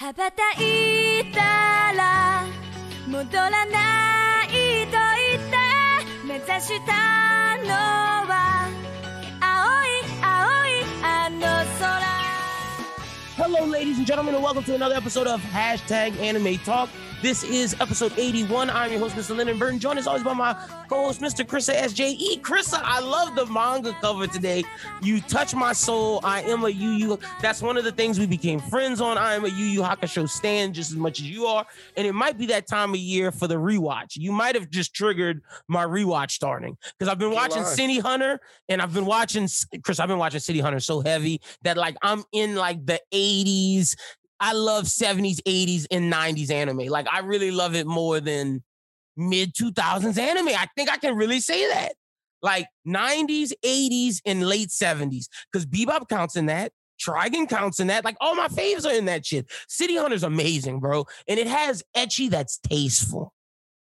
羽ばたいたら戻らないと言って目指したのは青い青いあの空 Hello, ladies and gentlemen, and welcome to another episode of Hashtag Anime Talk. This is episode 81. I'm your host, Mr. Lennon Burton, joined as always by my co-host, Mr. Krissa SJE. Krissa, I love the manga cover today. You touch my soul. I am a Yu. That's one of the things we became friends on. I am a Yu Hakusho stan just as much as you are. And it might be that time of year for the rewatch. You might have just triggered my rewatch starting because I've been watching. City Hunter and I've been watching, Chris, I've been watching City Hunter so heavy that like I'm in like the 80s. I love 70s, 80s, and 90s anime. Like I really love it more than mid 2000s anime. I think I can really say that. Like 90s, 80s, and late 70s. Because Bebop counts in that. Trigun counts in that. Like all my faves are in that shit. City Hunter's amazing, bro. And it has ecchi that's tasteful.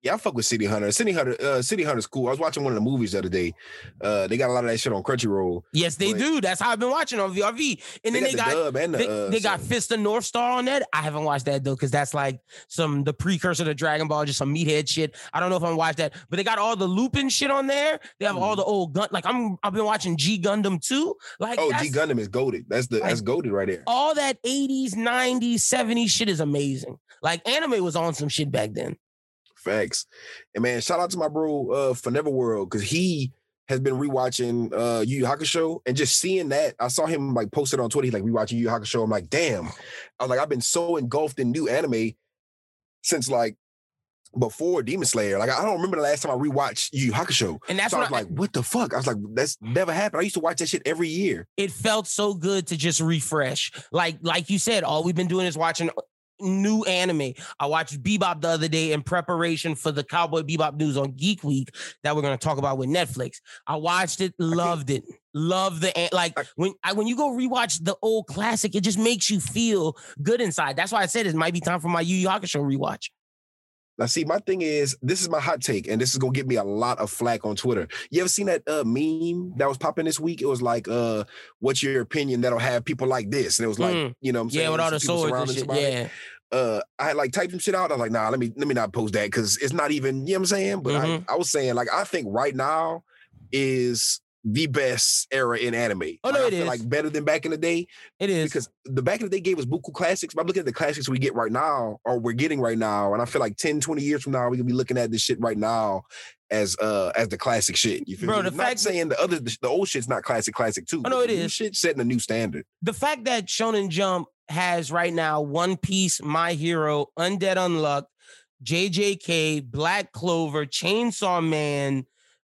Yeah, I fuck with City Hunter. City Hunter, uh, City Hunter's cool. I was watching one of the movies the other day. Uh, they got a lot of that shit on Crunchyroll. Yes, they do. That's how I've been watching on VRV. And then they they got the got the. They, uh, they got Fist of North Star on that. I haven't watched that though, because that's like some the precursor to Dragon Ball, just some meathead shit. I don't know if I'm watched that, but they got all the Lupin shit on there. They have all Mhm. the old gun. Like I'm, I've been watching G Gundam too. Like Oh, G Gundam is goaded. That's the Like- that's goaded right there. all that 80s, 90s, 70s shit is amazing. Like anime was on some shit back then. Facts. And man, shout out to my bro uh for Neverworld because he has been rewatching uh Yu Yu Hakusho and just seeing that. I saw him like posted on Twitter. He's like rewatching Yu Yu Hakusho. I'm like, damn. I was like, I've been so engulfed in new anime since like before Demon Slayer. Like I don't remember the last time I rewatched Yu Yu Hakusho. And that's so I was I, like, what the fuck? I was like, that's never happened. I used to watch that shit every year. it felt so good to just refresh. Like, like you said, all we've been doing is watching new anime. I watched Bebop the other day in preparation for the Cowboy Bebop news on Geek Week that we're going to talk about with Netflix. I watched it, loved it, loved the like when I, when you go rewatch the old classic, it just makes you feel good inside. That's why I said it might be time for my Yu Yu Hakusho rewatch. Now, see, my thing is, this is my hot take, and this is gonna get me a lot of flack on Twitter. You ever seen that uh, meme that was popping this week? It was like, uh, "What's your opinion that'll have people like this?" And it was like, Mm. you know, what I'm saying, Yeah, with all the people swords and surrounding shit. somebody. Yeah, Uh, I had like typed some shit out. I was like, "Nah, let me let me not post that because it's not even." You know what I'm saying? But Mhm. I, I was saying, like, I think right now is the best era in anime. Oh, Like, no, I it feel is. Like better than back in the day it is. because the back in the day gave us buku classics. But I'm looking at the classics we get right now, or we're getting right now, and I feel like 10, 20 years from now, we're gonna be looking at this shit right now as uh as the classic shit. You feel Bro, me? the Not fact that- saying the other the, old shit's not classic, classic too. Oh, no, it is. Shit setting a new standard. the fact that Shonen Jump has right now One Piece, My Hero, Undead Unluck, JJK, Black Clover, Chainsaw Man,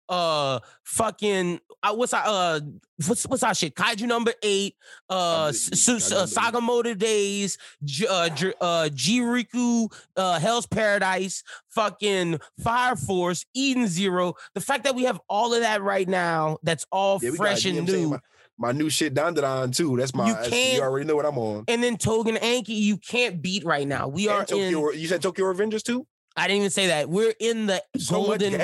uh, fucking, what's our, uh, what's what's our shit? Kaiju number eight, uh, Su- uh Sakamoto Days, J- uh, J- uh, Jiriku, uh, Hell's Paradise, fucking Fire Force, Eden Zero. The fact that we have all of that right now, that's all Yeah, got- fresh you know and what I'm saying? new. My, my new shit on too. That's my You can't- you already know what I'm on. and then Togen Anki, you can't beat right now. We are Tokyo, in. you said Tokyo Revengers too? I didn't even say that. We're in the So golden.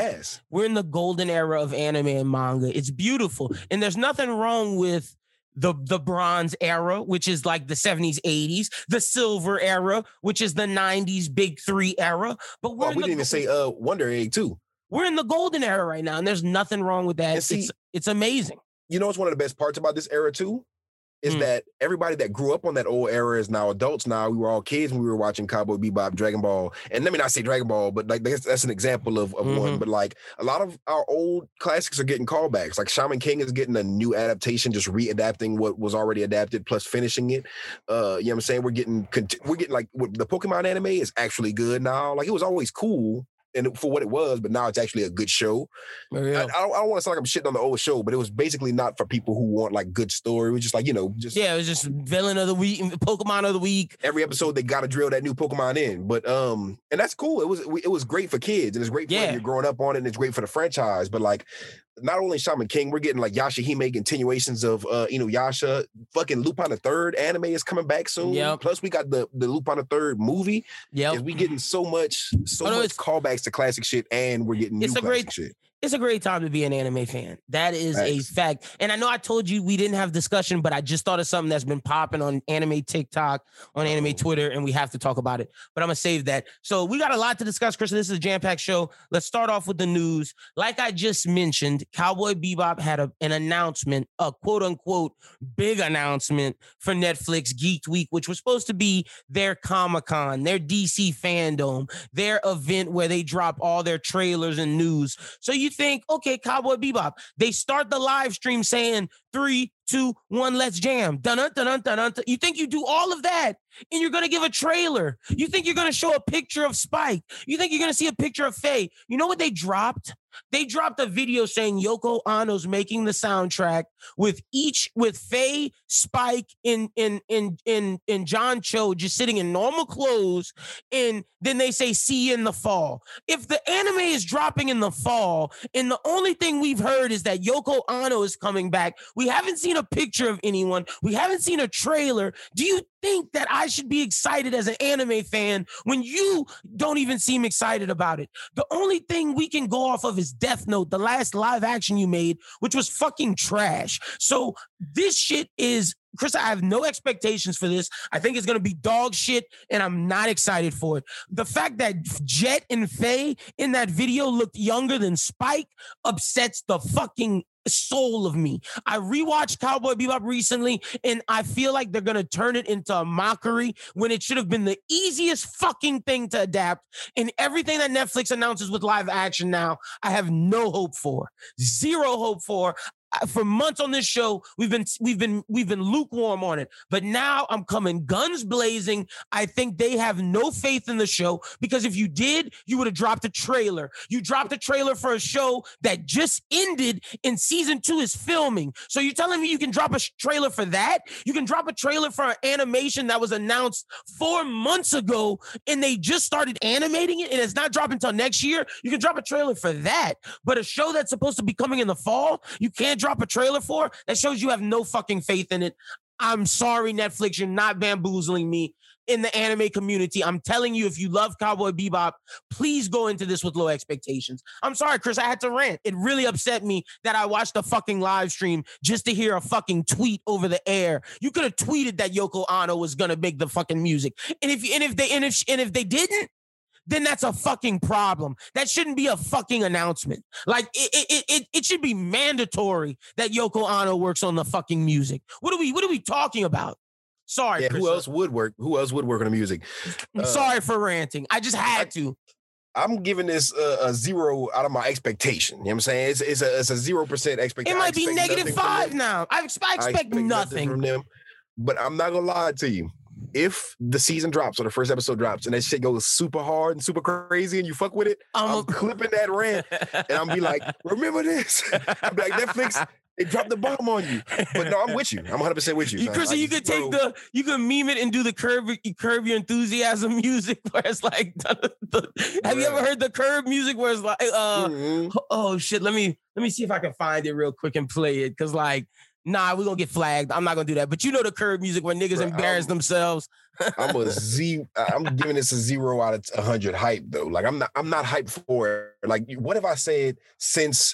We're in the golden era of anime and manga. It's beautiful, and there's nothing wrong with the the bronze era, which is like the 70s, 80s, the silver era, which is the 90s big three era. But we're Oh, we didn't even say uh Wonder Egg too. we're in the golden era right now, and there's nothing wrong with that. And it's see- it's amazing. you know what's one of the best parts about this era too is Mm. that everybody that grew up on that old era is now adults now. We were all kids when we were watching cowboy bebop dragon ball and let me not say dragon ball but like that's, that's an example of, of one Mhm. but like a lot of our old classics are getting callbacks. Like shaman king is getting a new adaptation just readapting what was already adapted plus finishing it. Uh you know what i'm saying? We're getting cont- we're getting like the pokemon anime is actually good now. Like it was always cool and for what it was, but now it's actually a good show. I, I don't, I don't want to sound like I'm shitting on the old show, but it was basically not for people who want like good story. It was just like, you know, just yeah, it was just villain of the week, Pokemon of the week. every episode they got to drill that new Pokemon in. But um, and that's cool. It was it was great for kids and it's great for Yeah. you're growing up on it and it's great for the franchise. But like not only Shaman King, we're getting like Yashahime continuations of uh you know Yasha. Fucking Lupin the Third anime is coming back soon. Yep. Plus we got the the Lupin the Third movie. Yeah, we getting so much so Oh, no, much callbacks to classic shit and we're getting new It's a classic great- shit. It's a great time to be an anime fan. That is a fact. And I know I told you we didn't have discussion, but I just thought of something that's been popping on anime TikTok, on anime. Twitter, and we have to talk about it. But I'm gonna save that. So we got a lot to discuss, Chris. This is a jam-packed show. Let's start off with the news. Like I just mentioned, Cowboy Bebop had a, an announcement, a quote unquote big announcement for Netflix Geek Week, which was supposed to be their Comic Con, their DC fandom, their event where they drop all their trailers and news. So you think, okay, Cowboy Bebop, they start the live stream saying three, two, one, let's jam. You think you do all of that and you're gonna give a trailer? You think you're gonna show a picture of Spike? You think you're gonna see a picture of Faye? You know what they dropped? They dropped a video saying Yoko Kanno's making the soundtrack with each with Faye, Spike, and in in in in John Cho just sitting in normal clothes, and then they say see you in the fall. If the anime is dropping in the fall, and the only thing we've heard is that Yoko Kanno is coming back, we haven't seen a picture of anyone, we haven't seen a trailer. Do you think that I should be excited as an anime fan when you don't even seem excited about it? The only thing we can go off of is Death Note, the last live action you made, which was fucking trash. So this shit is Chris, I have no expectations for this. I think it's gonna be dog shit, and I'm not excited for it. The fact that Jet and Faye in that video looked younger than Spike upsets the fucking soul of me. I rewatched Cowboy Bebop recently, and I feel like they're gonna turn it into a mockery when it should have been the easiest fucking thing to adapt. And everything that Netflix announces with live action now, I have no hope for. Zero hope for. For months on this show, we've been we've been we've been lukewarm on it, but now I'm coming guns blazing. I think they have no faith in the show because if you did, you would have dropped a trailer. You dropped a trailer for a show that just ended in season two is filming. So you're telling me you can drop a trailer for that? You can drop a trailer for an animation that was announced four months ago and they just started animating it and it's not dropping until next year. You can drop a trailer for that. But a show that's supposed to be coming in the fall, you can't drop a trailer for? That shows you have no fucking faith in it. I'm sorry, Netflix, you're not bamboozling me in the anime community. I'm telling you, if you love Cowboy Bebop, please go into this with low expectations. I'm sorry, Chris, I had to rant. It really upset me that I watched a fucking live stream just to hear a fucking tweet over the air. You could have tweeted that Yoko Kanno was gonna make the fucking music. And if and if they and if and if they didn't, then that's a fucking problem. That shouldn't be a fucking announcement. Like it, it, it, it, should be mandatory that Yoko Kanno works on the fucking music. What are we what are we talking about? Sorry, Yeah, who else would work? Who else would work on the music? I'm uh, sorry for ranting. I just had to. I'm giving this a, a zero out of my expectation. You know what I'm saying? It's, it's a it's a zero percent expectation. It might be negative five now. I expect, I expect nothing. from them. But I'm not gonna lie to you. If the season drops or the first episode drops and that shit goes super hard and super crazy and you fuck with it, I'm, I'm a- clipping that rant and I'm be like, remember this? I'm be like, Netflix, they dropped the bomb on you. But no, I'm with you. I'm 100 percent with you. You. Chris, you could take the, you could meme it and do the curb, curb your enthusiasm music, where it's like, the- have you ever heard the curb music where it's like, uh, mhm. oh shit, let me, let me see if I can find it real quick and play it, cause like, nah, we're gonna get flagged. I'm not gonna do that. But you know the curb music where niggas Bro, embarrass I'm- themselves. I'm a Z. I'm giving this a zero out of a hundred hype though. Like I'm not. I'm not hyped for it. Like what have I said since?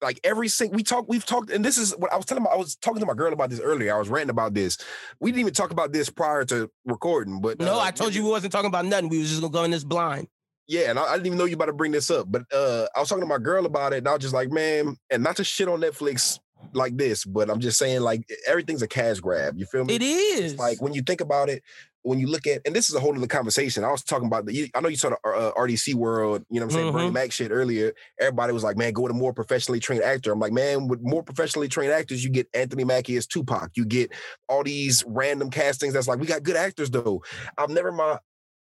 Like every single we talk, we've talked, and this is what I was telling. My, I was talking to my girl about this earlier. I was ranting about this. We didn't even talk about this prior to recording, but No, uh, I told you we wasn't talking about nothing. We was just gonna go in this blind. Yeah, and I, I didn't even know you about to bring this up, but uh, I was talking to my girl about it, and I was just like, man, and not to shit on Netflix like this, but I'm just saying, like everything's a cash grab. You feel me? It is It's like when you think about it, when you look at, and this is a whole other conversation. I was talking about the, you- I know you saw the uh, RDC world, you know what I'm saying, Bernie Mhm. Mac shit earlier. Everybody was like, man, go with a more professionally trained actor. I'm like, man, with more professionally trained actors, you get Anthony Mackie as Tupac. You get all these random castings that's like, we got good actors though. I've never in my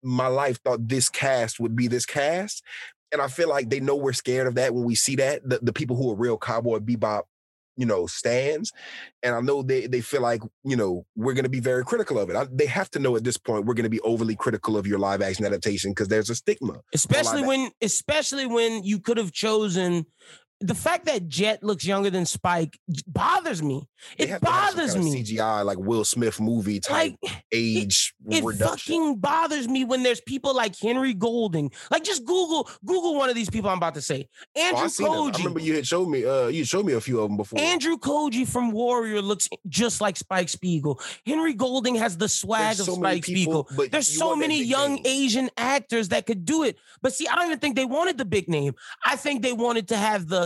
my life thought this cast would be this cast. And I feel like they know we're scared of that when we see that. The, the people who are real cowboy bebop you know, stands. And I know they they feel like, you know, we're going to be very critical of it. I, they have to know at this point we're going to be overly critical of your live action adaptation because there's a stigma. especially when especially when you could have chosen the fact that Jet looks younger than Spike bothers me. It bothers me. CGI like Will Smith movie type like, age it, it fucking bothers me when there's people like Henry Golding. Like just Google Google one of these people I'm about to say. Andrew oh, Koji. I remember you had showed me uh you showed me a few of them before. Andrew Koji from Warrior looks just like Spike Spiegel. Henry Golding has the swag there's of so Spike people, Spiegel. There's so many young name. Asian actors that could do it. But see, I don't even think they wanted the big name. I think they wanted to have the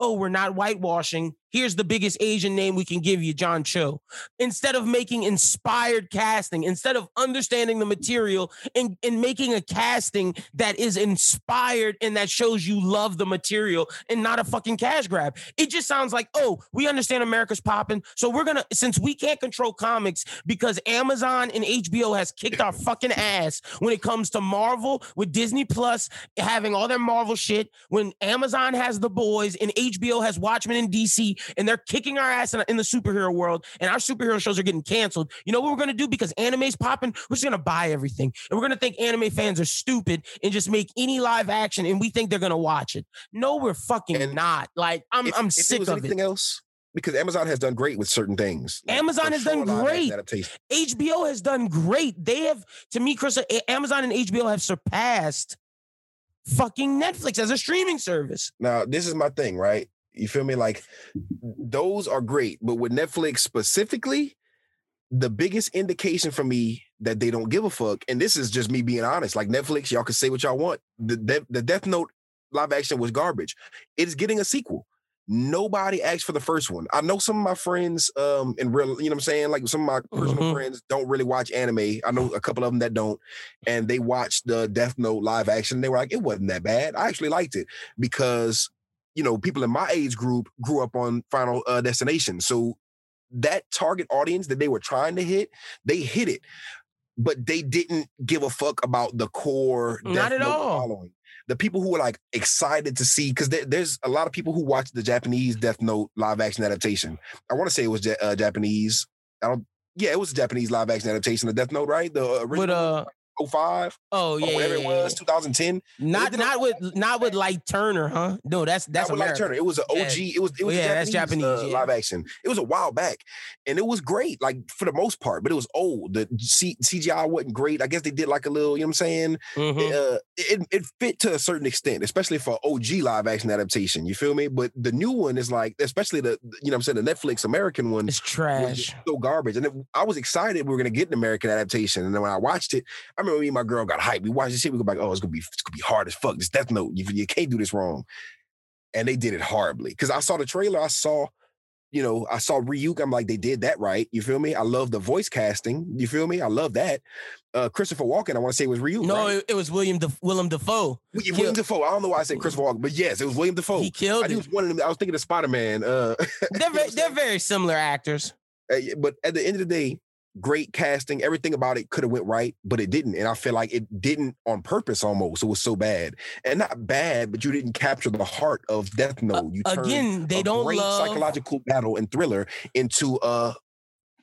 oh, we're not whitewashing here's the biggest Asian name we can give you, John Cho. Instead of making inspired casting, instead of understanding the material and, and making a casting that is inspired and that shows you love the material and not a fucking cash grab. It just sounds like, oh, we understand America's popping. So we're gonna, since we can't control comics because Amazon and HBO has kicked our fucking ass when it comes to Marvel with Disney Plus having all their Marvel shit, when Amazon has the boys and HBO has Watchmen in DC and they're kicking our ass in, in the superhero world, and our superhero shows are getting canceled. You know what we're gonna do because anime's popping? We're just gonna buy everything, and we're gonna think anime fans are stupid and just make any live action, and we think they're gonna watch it. No, we're fucking and not. Like I'm, if, I'm if sick it of anything it. else because Amazon has done great with certain things. Like Amazon has done great. HBO has done great. They have, to me, Chris, Amazon and HBO have surpassed fucking Netflix as a streaming service. Now, this is my thing, right? You feel me? Like those are great, but with Netflix specifically, the biggest indication for me that they don't give a fuck, and this is just me being honest. Like Netflix, y'all can say what y'all want. The the, the Death Note live action was garbage. It is getting a sequel. Nobody asked for the first one. I know some of my friends, um, in real, you know what I'm saying? Like some of my personal mm-hmm. friends don't really watch anime. I know a couple of them that don't, and they watched the Death Note live action. They were like, it wasn't that bad. I actually liked it because you know, people in my age group grew up on Final uh, Destination. So that target audience that they were trying to hit, they hit it. But they didn't give a fuck about the core. Not at all. Following. The people who were like excited to see, because there, there's a lot of people who watched the Japanese Death Note live action adaptation. I want to say it was uh, Japanese. I don't. Yeah, it was a Japanese live action adaptation of Death Note, right? The original. But uh, 05. Oh yeah, whatever yeah, it was, 2010. Not not with not with Light Turner, huh? No, that's that's not with Light Turner. It was an OG. Yeah. It was it was yeah, Japanese, that's Japanese uh, yeah. live action. It was a while back, and it was great, like for the most part. But it was old. The C- CGI wasn't great. I guess they did like a little. You know what I'm saying? Mm-hmm. It, uh, it, it fit to a certain extent, especially for OG live action adaptation. You feel me? But the new one is like, especially the you know I'm saying the Netflix American one. It's trash. So garbage. And it, I was excited we were gonna get an American adaptation, and then when I watched it, I remember me and my girl got hyped. We watched this shit. We go back. Oh, it's gonna be it's gonna be hard as fuck. This Death Note. You, you can't do this wrong. And they did it horribly. Because I saw the trailer. I saw, you know, I saw Ryuk. I'm like, they did that right. You feel me? I love the voice casting. You feel me? I love that. Uh, Christopher Walken. I want to say it was Ryuk. No, right? it was William De- Willem Dafoe. William. Dafoe. I don't know why I said Christopher Walken, but yes, it was William Dafoe. He killed. I, was one of them, I was thinking of Spider Man. Uh, they're very, they're very similar actors. Uh, but at the end of the day, great casting everything about it could have went right but it didn't and i feel like it didn't on purpose almost it was so bad. And not bad but you didn't capture the heart of death note. You again they don't great love... psychological battle and thriller into a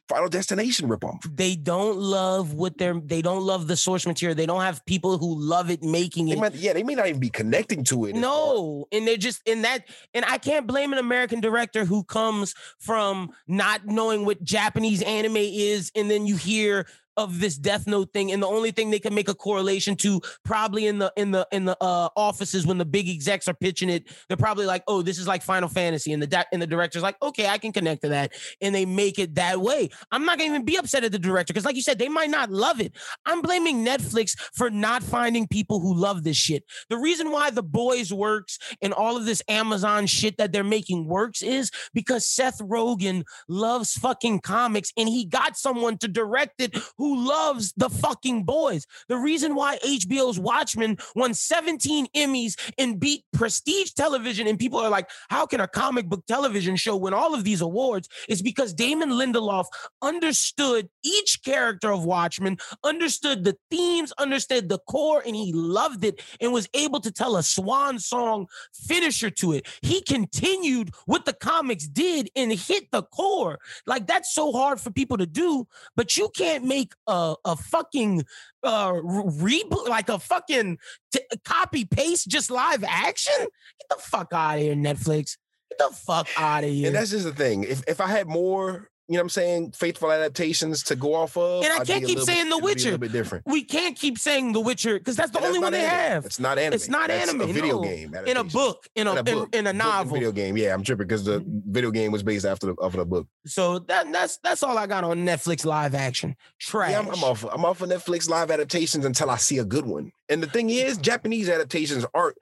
Final Destination ripoff. They don't love what they're. They don't love the source material. They don't have people who love it making it. Might, yeah, they may not even be connecting to it. No, and they're just in that. And I can't blame an American director who comes from not knowing what Japanese anime is, and then you hear of this Death Note thing, and the only thing they can make a correlation to probably in the in the in the uh, offices when the big execs are pitching it, they're probably like, "Oh, this is like Final Fantasy," and the and the director's like, "Okay, I can connect to that," and they make it that way. I'm not gonna even be upset at the director because, like you said, they might not love it. I'm blaming Netflix for not finding people who love this shit. The reason why The Boys works and all of this Amazon shit that they're making works is because Seth Rogen loves fucking comics and he got someone to direct it who who loves the fucking boys. The reason why HBO's Watchmen won 17 Emmys and beat prestige television, and people are like, how can a comic book television show win all of these awards? Is because Damon Lindelof understood each character of Watchmen, understood the themes, understood the core, and he loved it and was able to tell a swan song finisher to it. He continued what the comics did and hit the core. Like that's so hard for people to do, but you can't make a, a fucking uh reboot like a fucking t- copy paste just live action get the fuck out of here netflix Get the fuck out of here. And that's just the thing. If if I had more you know what I'm saying, faithful adaptations to go off of. And I can't keep saying bit- The it'd a Witcher. little bit different. we can't keep saying The Witcher because that's the And only that's one they anime. have. It's not anime. It's not That's anime, A video no. game. In a book, in a, In a book. in a Book novel. video game. Yeah, I'm tripping because the video game was based after the of the book. So that that's that's all I got on Netflix live action. Trash. Yeah, I'm, I'm off. I'm off of Netflix live adaptations until I see a good one. And the thing is, Japanese adaptations aren't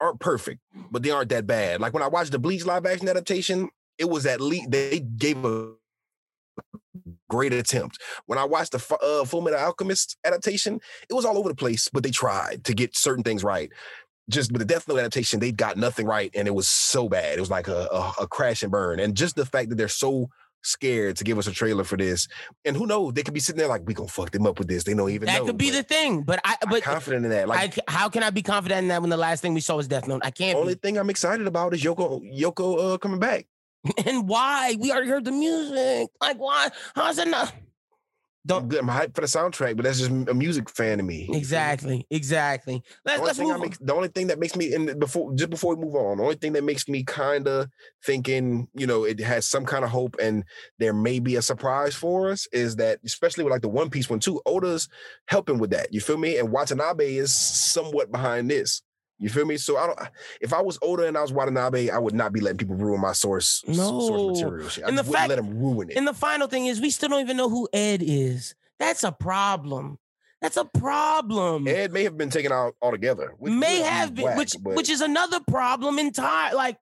aren't perfect, but they aren't that bad. Like when I watched the Bleach live action adaptation, it was at least they gave a great attempt. When I watched the uh, Full Metal Alchemist adaptation, it was all over the place, but they tried to get certain things right. Just with the Death Note adaptation, they got nothing right, and it was so bad. It was like a, a, a crash and burn. And just the fact that they're so scared to give us a trailer for this, and who knows, they could be sitting there like, "We gonna fuck them up with this." They don't even that know. could be the thing, but I I'm but confident in that. Like, c- how can I be confident in that when the last thing we saw was Death Note? I can't. The only be. thing I'm excited about is Yoko Yoko uh, coming back. And why? We already heard the music. Like why? How's it not? Don't I'm hyped for the soundtrack, but that's just a music fan to me. You feel me? exactly, exactly. The Let's only, let's move. On. the only thing that makes me and before just before we move on, the only thing that makes me kind of thinking, you know, it has some kind of hope and there may be a surprise for us is that especially with like the One Piece one too, Oda's helping with that. You feel me? And Watanabe is somewhat behind this. You feel me? So I don't. If I was older and I was Watanabe, I would not be letting people ruin my source No. source material. Shit. I And the wouldn't fact- let them ruin it. And the final thing is, we still don't even know who Ed is. That's a problem. That's a problem. Ed may have been taken out altogether. which May have been, whack, which but which is another problem entire. Like,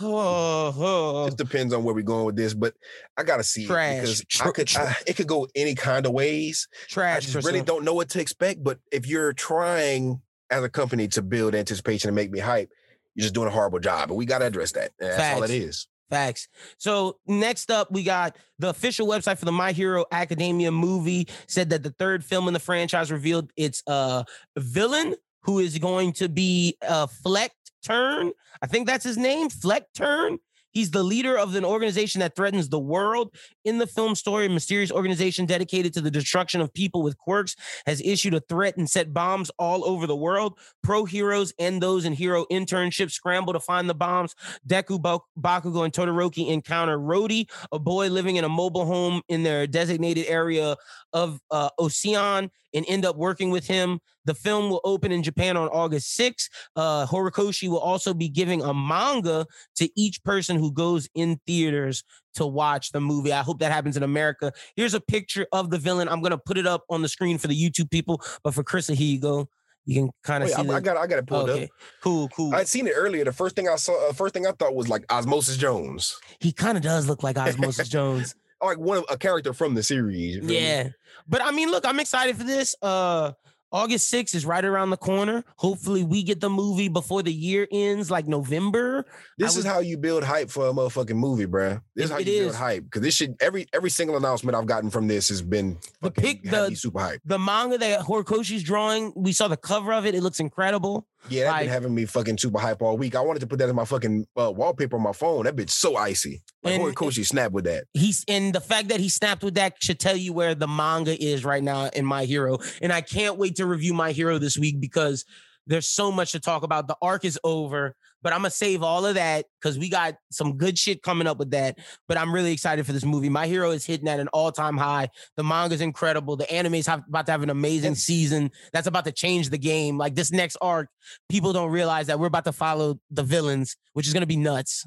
oh, oh. just depends on where we're going with this. But I gotta see Trash. it because Tr- I could. tr- I, it could go any kind of ways. I trash. just really don't know what to expect. But if you're trying as a company to build anticipation and make me hype, you're just doing a horrible job. And we got to address that. That's all it Facts. Facts. So next up, we got the official website for the My Hero Academia movie said that the third film in the franchise revealed its uh villain who is going to be uh Flect Turn. I think that's his name, Flect Turn. He's the leader of an organization that threatens the world. In the film story, a mysterious organization dedicated to the destruction of people with quirks has issued a threat and set bombs all over the world. Pro heroes and those in hero internships scramble to find the bombs Deku, Bak- Bakugo, and Todoroki encounter Rody, a boy living in a mobile home in their designated area of uh, Ocean, and end up working with him. The film will open in Japan on August 6th. Uh, Horikoshi will also be giving a manga to each person who goes in theaters to watch the movie. I hope that happens in America. Here's a picture of the villain. I'm going to put it up on the screen for the YouTube people, but for Chris, here you go. You can kind Oh, of see I, the, I got. I got it pulled okay. up. Cool, cool. I'd seen it earlier. The first thing I saw, uh, first thing I thought was like Osmosis Jones, He kind of does look like Osmosis Jones. Like one of a character from the series. me? Yeah. But I mean, look, I'm excited for this. Uh August 6th is right around the corner. Hopefully, we get the movie before the year ends, like November. This I is how you build hype for a motherfucking movie, bruh. This is how you is. build hype because this should every every single announcement I've gotten from this has been The fucking pic- had the- super hype. The manga that Horikoshi's drawing, we saw the cover of it. It looks incredible. Yeah, that's like- been having me fucking super hype all week. I wanted to put that in my fucking uh, wallpaper on my phone. That bitch so icy. Like And- Horikoshi snapped with that. He's and the fact that he snapped with that should tell you where the manga is right now in My Hero. And I can't wait to review My Hero this week because there's so much to talk about. The arc is over, but I'm gonna save all of that because we got some good shit coming up with that. But I'm really excited for this movie. My Hero is hitting at an all-time high. The manga's incredible. The anime's about to have an amazing season. That's about to change the game. Like this next arc, people don't realize that we're about to follow the villains, which is gonna be nuts.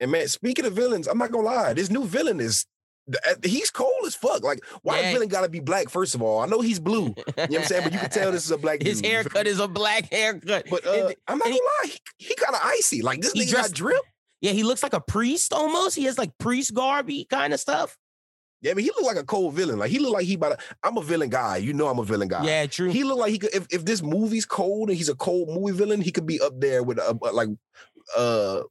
And man, speaking of villains, I'm not gonna lie. This new villain is he's cold as fuck. Like, why Yeah. villain gotta be black? First of all, I know he's blue. You know what I'm saying? But you can tell this is a black His dude. Haircut is a black haircut. But uh, I'm not gonna he- lie, he, he kind of icy. Like this He nigga dressed- got drip. Yeah, he looks like a priest almost. He has like priest garby kind of stuff. Yeah, I mean, he look like a cold villain. Like he look like he about. To, I'm a villain guy. You know, I'm a villain guy. Yeah, true. He look like he could. If, if this movie's cold and he's a cold movie villain, he could be up there with uh, like uh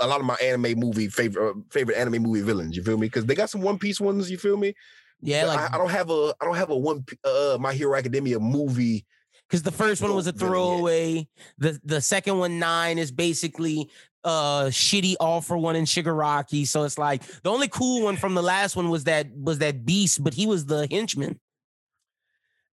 a lot of my anime movie favorite uh, favorite anime movie villains. You feel me? Because they got some One Piece ones. You feel me? yeah, like I, I don't have a I don't have a one uh My Hero Academia movie. because the first one was a throwaway. The the second one nine is basically uh shitty all for one in Shigaraki. So it's like the only cool one from the last one was that was that beast, but he was the henchman.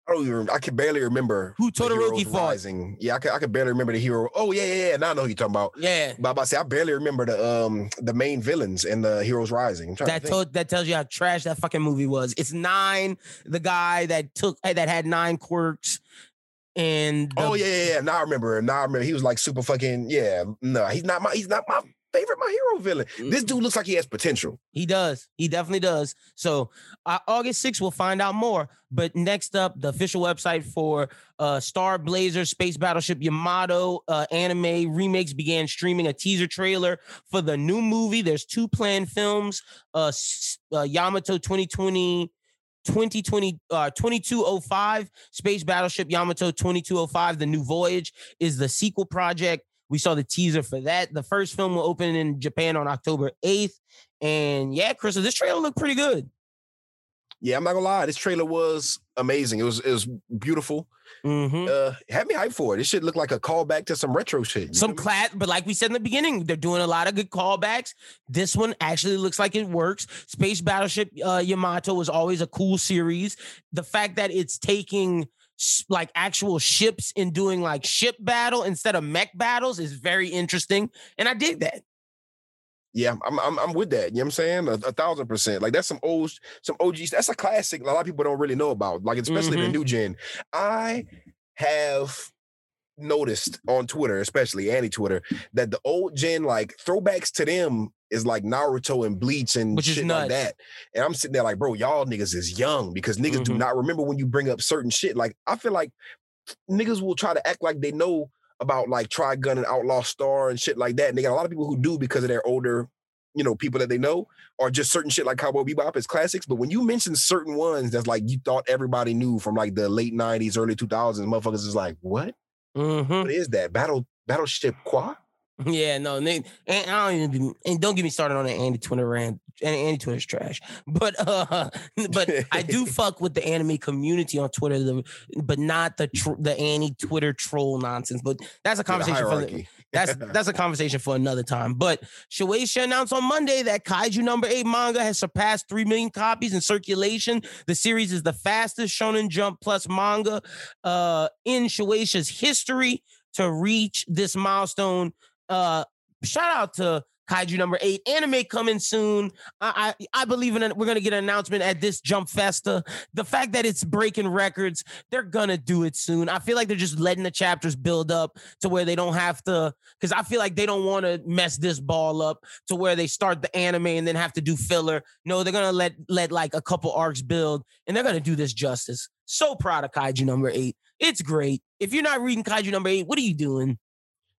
I don't even. I can barely remember Who Todoroki fought. Rising. Yeah, I can. I can barely remember the hero. Oh yeah, yeah, yeah. Now I know who you're talking about. Yeah. But I'm about to say I barely remember the um the main villains in the Heroes Rising. I'm That to told that tells you how trash that fucking movie was. It's nine, the guy that took that had nine quirks, and the- oh yeah, yeah, yeah. Now I remember. Now I remember. He was like super fucking. Yeah. No, he's not my. He's not my favorite. My hero villain. This dude looks like he has potential. He does. He definitely does. So uh, August 6th, we'll find out more. But next up, the official website for uh, Star Blazer Space Battleship Yamato uh, anime remakes began streaming a teaser trailer for the new movie. There's two planned films uh, uh, Yamato 2020. 2020 uh 2205 Space Battleship Yamato 2205 The New Voyage is the sequel project. We saw the teaser for that. The first film will open in Japan on October 8th. And yeah, Chris, this trailer looked pretty good. Yeah, I'm not gonna lie. This trailer was amazing. It was it was beautiful. Mhm. Uh, had me hyped for it. This shit looked like a callback to some retro shit. Some class, but like we said in the beginning, they're doing a lot of good callbacks. This one actually looks like it works. Space Battleship uh, Yamato was always a cool series. The fact that it's taking like actual ships and doing like ship battle instead of mech battles is very interesting, and I dig that. Yeah, I'm, I'm I'm with that. You know what I'm saying? A, a thousand percent. Like that's some old some OGs. That's a classic. A lot of people don't really know about. Like especially Mhm. the new gen. I have noticed on Twitter, especially anti Twitter, that the old gen like throwbacks to them is like Naruto and Bleach and Which shit like that. And I'm sitting there like, bro, y'all niggas is young because niggas do Mhm. not remember when you bring up certain shit. Like I feel like niggas will try to act like they know about like Trigun and Outlaw Star and shit like that. And they got a lot of people who do because of their older, you know, people that they know, or just certain shit like Cowboy Bebop is classics. But when you mention certain ones that's like you thought everybody knew from like the late 90s, early 2000s, motherfuckers is like, what? Mhm. What is that? Battle Battleship Qua? Yeah, no, they, and I don't even be, and don't get me started on the Andy Twitter rant. And Andy Twitter's trash, but uh, but I do fuck with the anime community on Twitter, the, but not the tr- the Andy Twitter troll nonsense. But that's a Yeah, conversation for the. That's that's a conversation for another time. But Shueisha announced on Monday that Kaiju number eight manga has surpassed three million copies in circulation. The series is the fastest Shonen Jump Plus manga uh, in Shueisha's history to reach this milestone. Uh, shout out to Kaiju number eight. Anime coming soon. I I, I believe in it. We're gonna get an announcement at this Jump Festa. The fact that it's breaking records, they're gonna do it soon. I feel like they're just letting the chapters build up to where they don't have to because I feel like they don't want to mess this ball up to where they start the anime and then have to do filler. No, they're gonna let let like a couple arcs build and they're gonna do this justice. So proud of Kaiju number eight. It's great. If you're not reading Kaiju number eight, what are you doing?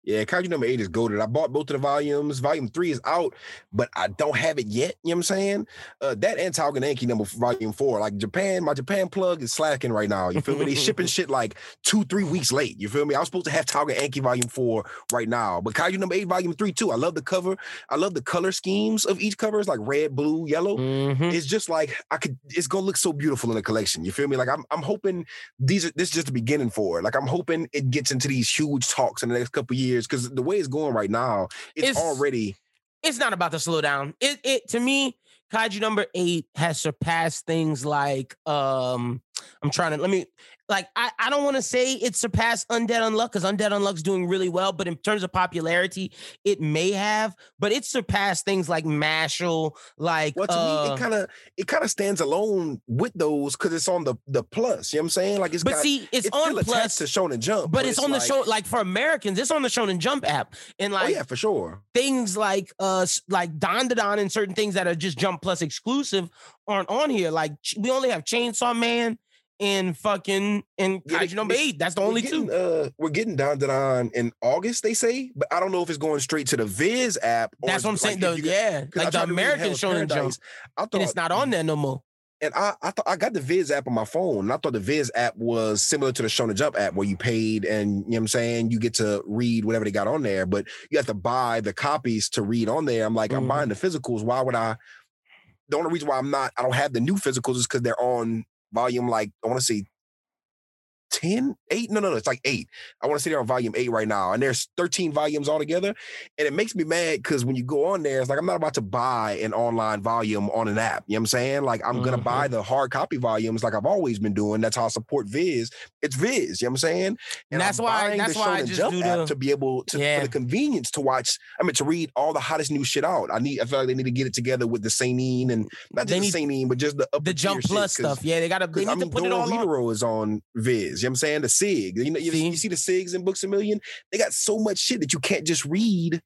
Yeah, Kaiju number eight is goaded. I bought both of the volumes. Volume three is out, but I don't have it yet. You know what I'm saying? Uh, that and Anki number volume four. Like Japan, my Japan plug is slacking right now. You feel me? They shipping shit like two, three weeks late. You feel me? I was supposed to have Togen Anki volume four right now, but Kaiju number eight, volume three, too. I love the cover. I love the color schemes of each cover. It's like red, blue, yellow. Mhm. It's just like I could. It's gonna look so beautiful in the collection. You feel me? Like I'm. I'm hoping these are. This is just the beginning for it. Like I'm hoping it gets into these huge talks in the next couple years because the way it's going right now, it's, It's- already. it's not about to slow down. It it to me, Kaiju number eight has surpassed things like um I'm trying to let me like I, I don't want to say it surpassed Undead Unluck because Undead Unluck's doing really well, but in terms of popularity, it may have, but it surpassed things like Mashle, like Well, to uh, me, it kind of it kind of stands alone with those because it's on the the plus. You know what I'm saying? Like it's but got. see, it's, it's on plus, to Shonen Jump, but it's, on the show like for Americans, it's on the Shonen Jump app. And like Oh like yeah, for sure. things like uh like Don Don and certain things that are just Jump Plus exclusive aren't on here. Like we only have Chainsaw Man and fucking and Yeah, Kaiju number eight. That's the only getting, two. Uh, we're getting down to on in August, they say, but I don't know if it's going straight to the Viz app. Or That's what I'm like, saying. if though. you get- yeah, like the tried to read American Shonen Jump, I thought and it's not on there no more. And I, I thought I got the Viz app on my phone, and I thought the Viz app was similar to the Shonen Jump app, where you paid and you know what I'm saying you get to read whatever they got on there, but you have to buy the copies to read on there. I'm like, I'm Mhm. buying the physicals. Why would I? The only reason why I'm not, I don't have the new physicals is because they're on volume like I want to say 10, 8. No, no, no. It's like eight. I want to say there on volume eight right now. And there's 13 volumes altogether. And it makes me mad because when you go on there, it's like I'm not about to buy an online volume on an app. You know what I'm saying? Like I'm gonna buy Mm-hmm. the hard copy volumes like I've always been doing. That's how I support Viz. It's Viz, you know what I'm saying? And that's I'm why- buying that's the why I just Jump do app the- to be able to Yeah. for the convenience to watch. I mean to read all the hottest new shit out. I need I feel like they need to get it together with the Seinen and not just the Seinen, but just the the Jump Plus stuff. Yeah, they gotta they need I mean, to put it Doro all on. Hero is on Viz. Know what I'm saying? The SIG. You know, you, See? you see the SIGs in Books a Million? They got so much shit that you can't just read.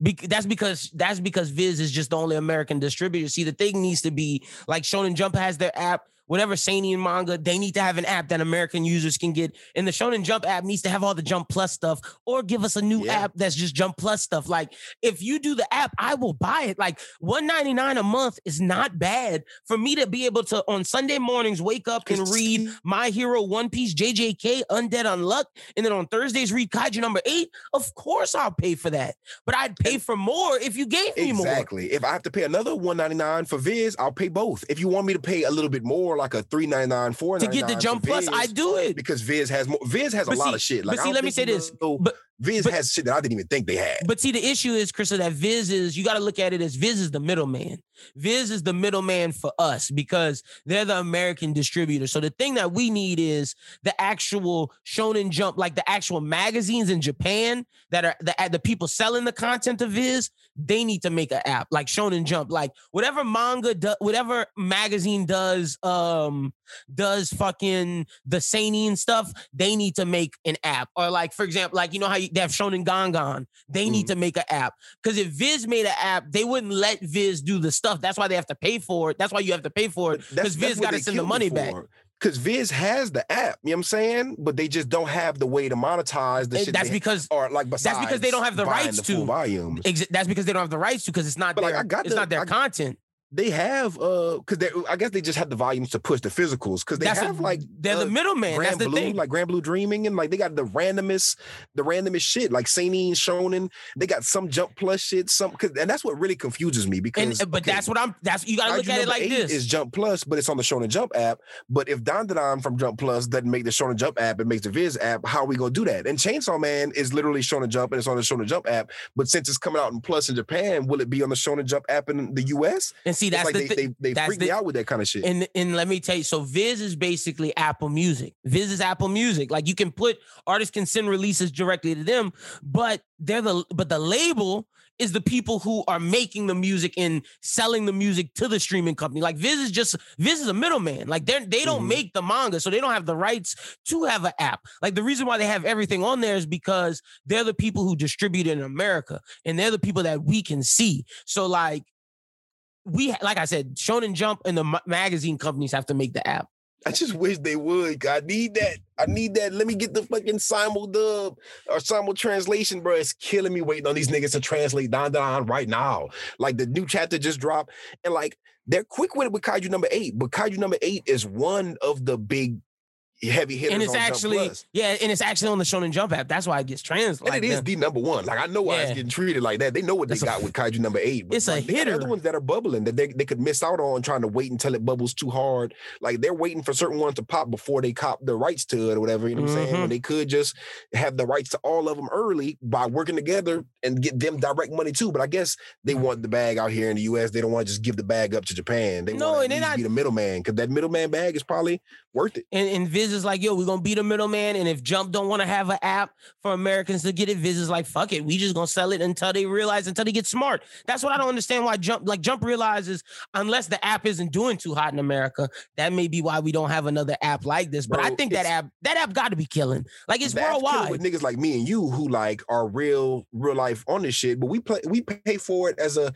Bec- that's because that's because Viz is just the only American distributor. See, the thing needs to be like Shonen Jump has their app. Whatever seinen manga, they need to have an app that American users can get. And the Shonen Jump app needs to have all the Jump Plus stuff, or give us a new Yeah. app that's just Jump Plus stuff. Like if you do the app, I will buy it. Like one ninety nine a month is not bad for me to be able to on Sunday mornings wake up and read My Hero, One Piece, JJK, Undead Unluck, and then on Thursdays read Kaiju number eight. Of course, I'll pay for that, but I'd pay for more if you gave me more. Exactly. If I have to pay another 199 for Viz, I'll pay both. If you want me to pay a little bit more, like a 399, To get the Jump Plus, I do it. because Viz has more. Viz has a But lot of shit. Like, I see, let me say this, know, but- Viz but- has shit that I didn't even think they had. But see, the issue is, Krista, that Viz is you got to look at it as Viz is the middleman. Viz is the middleman for us because they're the American distributor. So the thing that we need is the actual Shonen Jump, like the actual magazines in Japan that are the the people selling the content of Viz. They need to make an app like Shonen Jump, like whatever manga, do, whatever magazine does, um, does fucking the seinen stuff. They need to make an app, or like for example, like you know how you, they have Shonen Gangan. They need mm. to make an app because if Viz made an app, they wouldn't let Viz do the stuff. That's why they have to pay for it. That's why you have to pay for it because Viz got to send the money back. Because Viz has the app, you know what I'm saying? But they just don't have the way to monetize the And shit. that's because or like that's because they don't have the rights the to. volumes. exa- that's because they don't have the rights to because it's not But, like, their I got it's the- not their I- content. They have uh because they I guess they just had the volumes to push the physicals because they That's have a- like they're uh, the middleman. That's Grand the Blue, thing. like Grand Blue Dreaming, and like they got the randomest, the randomest shit, like Seinen Shonen. They got some Jump Plus shit, some, cause, and that's what really confuses me because. and but okay, that's what I'm. That's you got to look at it like this. Is Jump Plus, but it's on the Shonen Jump app. But if Don Don from Jump Plus doesn't make the Shonen Jump app, it makes the Viz app. How are we gonna do that? And Chainsaw Man is literally Shonen Jump, and it's on the Shonen Jump app. But since it's coming out in Plus in Japan, will it be on the Shonen Jump app in the US? and see, that's like the they, thing. they, they freak the- me out with that kind of shit. And and let me tell you, so Viz is basically Apple Music. Viz is Apple Music. Like you can put artists can send releases directly to them, but they're the but the label is the people who are making the music and selling the music to the streaming company. Like Viz is just Viz is a middleman. Like they they don't Mhm. make the manga, so they don't have the rights to have an app. Like the reason why they have everything on there is because they're the people who distribute it in America, and they're the people that we can see. So like we like I said, Shonen Jump and the ma- magazine companies have to make the app. I just wish they would. I need that. I need that. Let me get the fucking simul dub or simul translation, bro. It's killing me waiting on these niggas to translate Don Don right now. Like the new chapter just dropped, and like they're quick with it with Kaiju number eight, but Kaiju number eight is one of the big heavy hitters. and it's actually yeah, and it's actually on the Shonen Jump app. That's why it gets translated. And it is the number one. Like I know why it's getting treated like that. They know what they a- got with Kaiju number eight. But It's a like, got hitter. Other ones that are bubbling that they, they could miss out on trying to wait until it bubbles too hard. Like they're waiting for certain ones to pop before they cop the rights to it or whatever. You know what I'm saying? Mhm. When they could just have the rights to all of them early by working together and get them direct money too. But I guess they want the bag out here in the US. They don't want to just give the bag up to Japan. They No, want and to they're not- be the middleman because that middleman bag is probably worth it. And, and Viz is like, yo, we're gonna be the middleman. And if Jump don't want to have an app for Americans to get it, Viz is like, fuck it. We just gonna sell it until they realize, until they get smart. That's what I don't understand why Jump, like Jump realizes, unless the app isn't doing too hot in America, that may be why we don't have another app like this. But I think that app, that app got to be killing. Like it's The app's killing worldwide. with niggas like me and you who like are real, real life on this shit, but we play we pay for it as a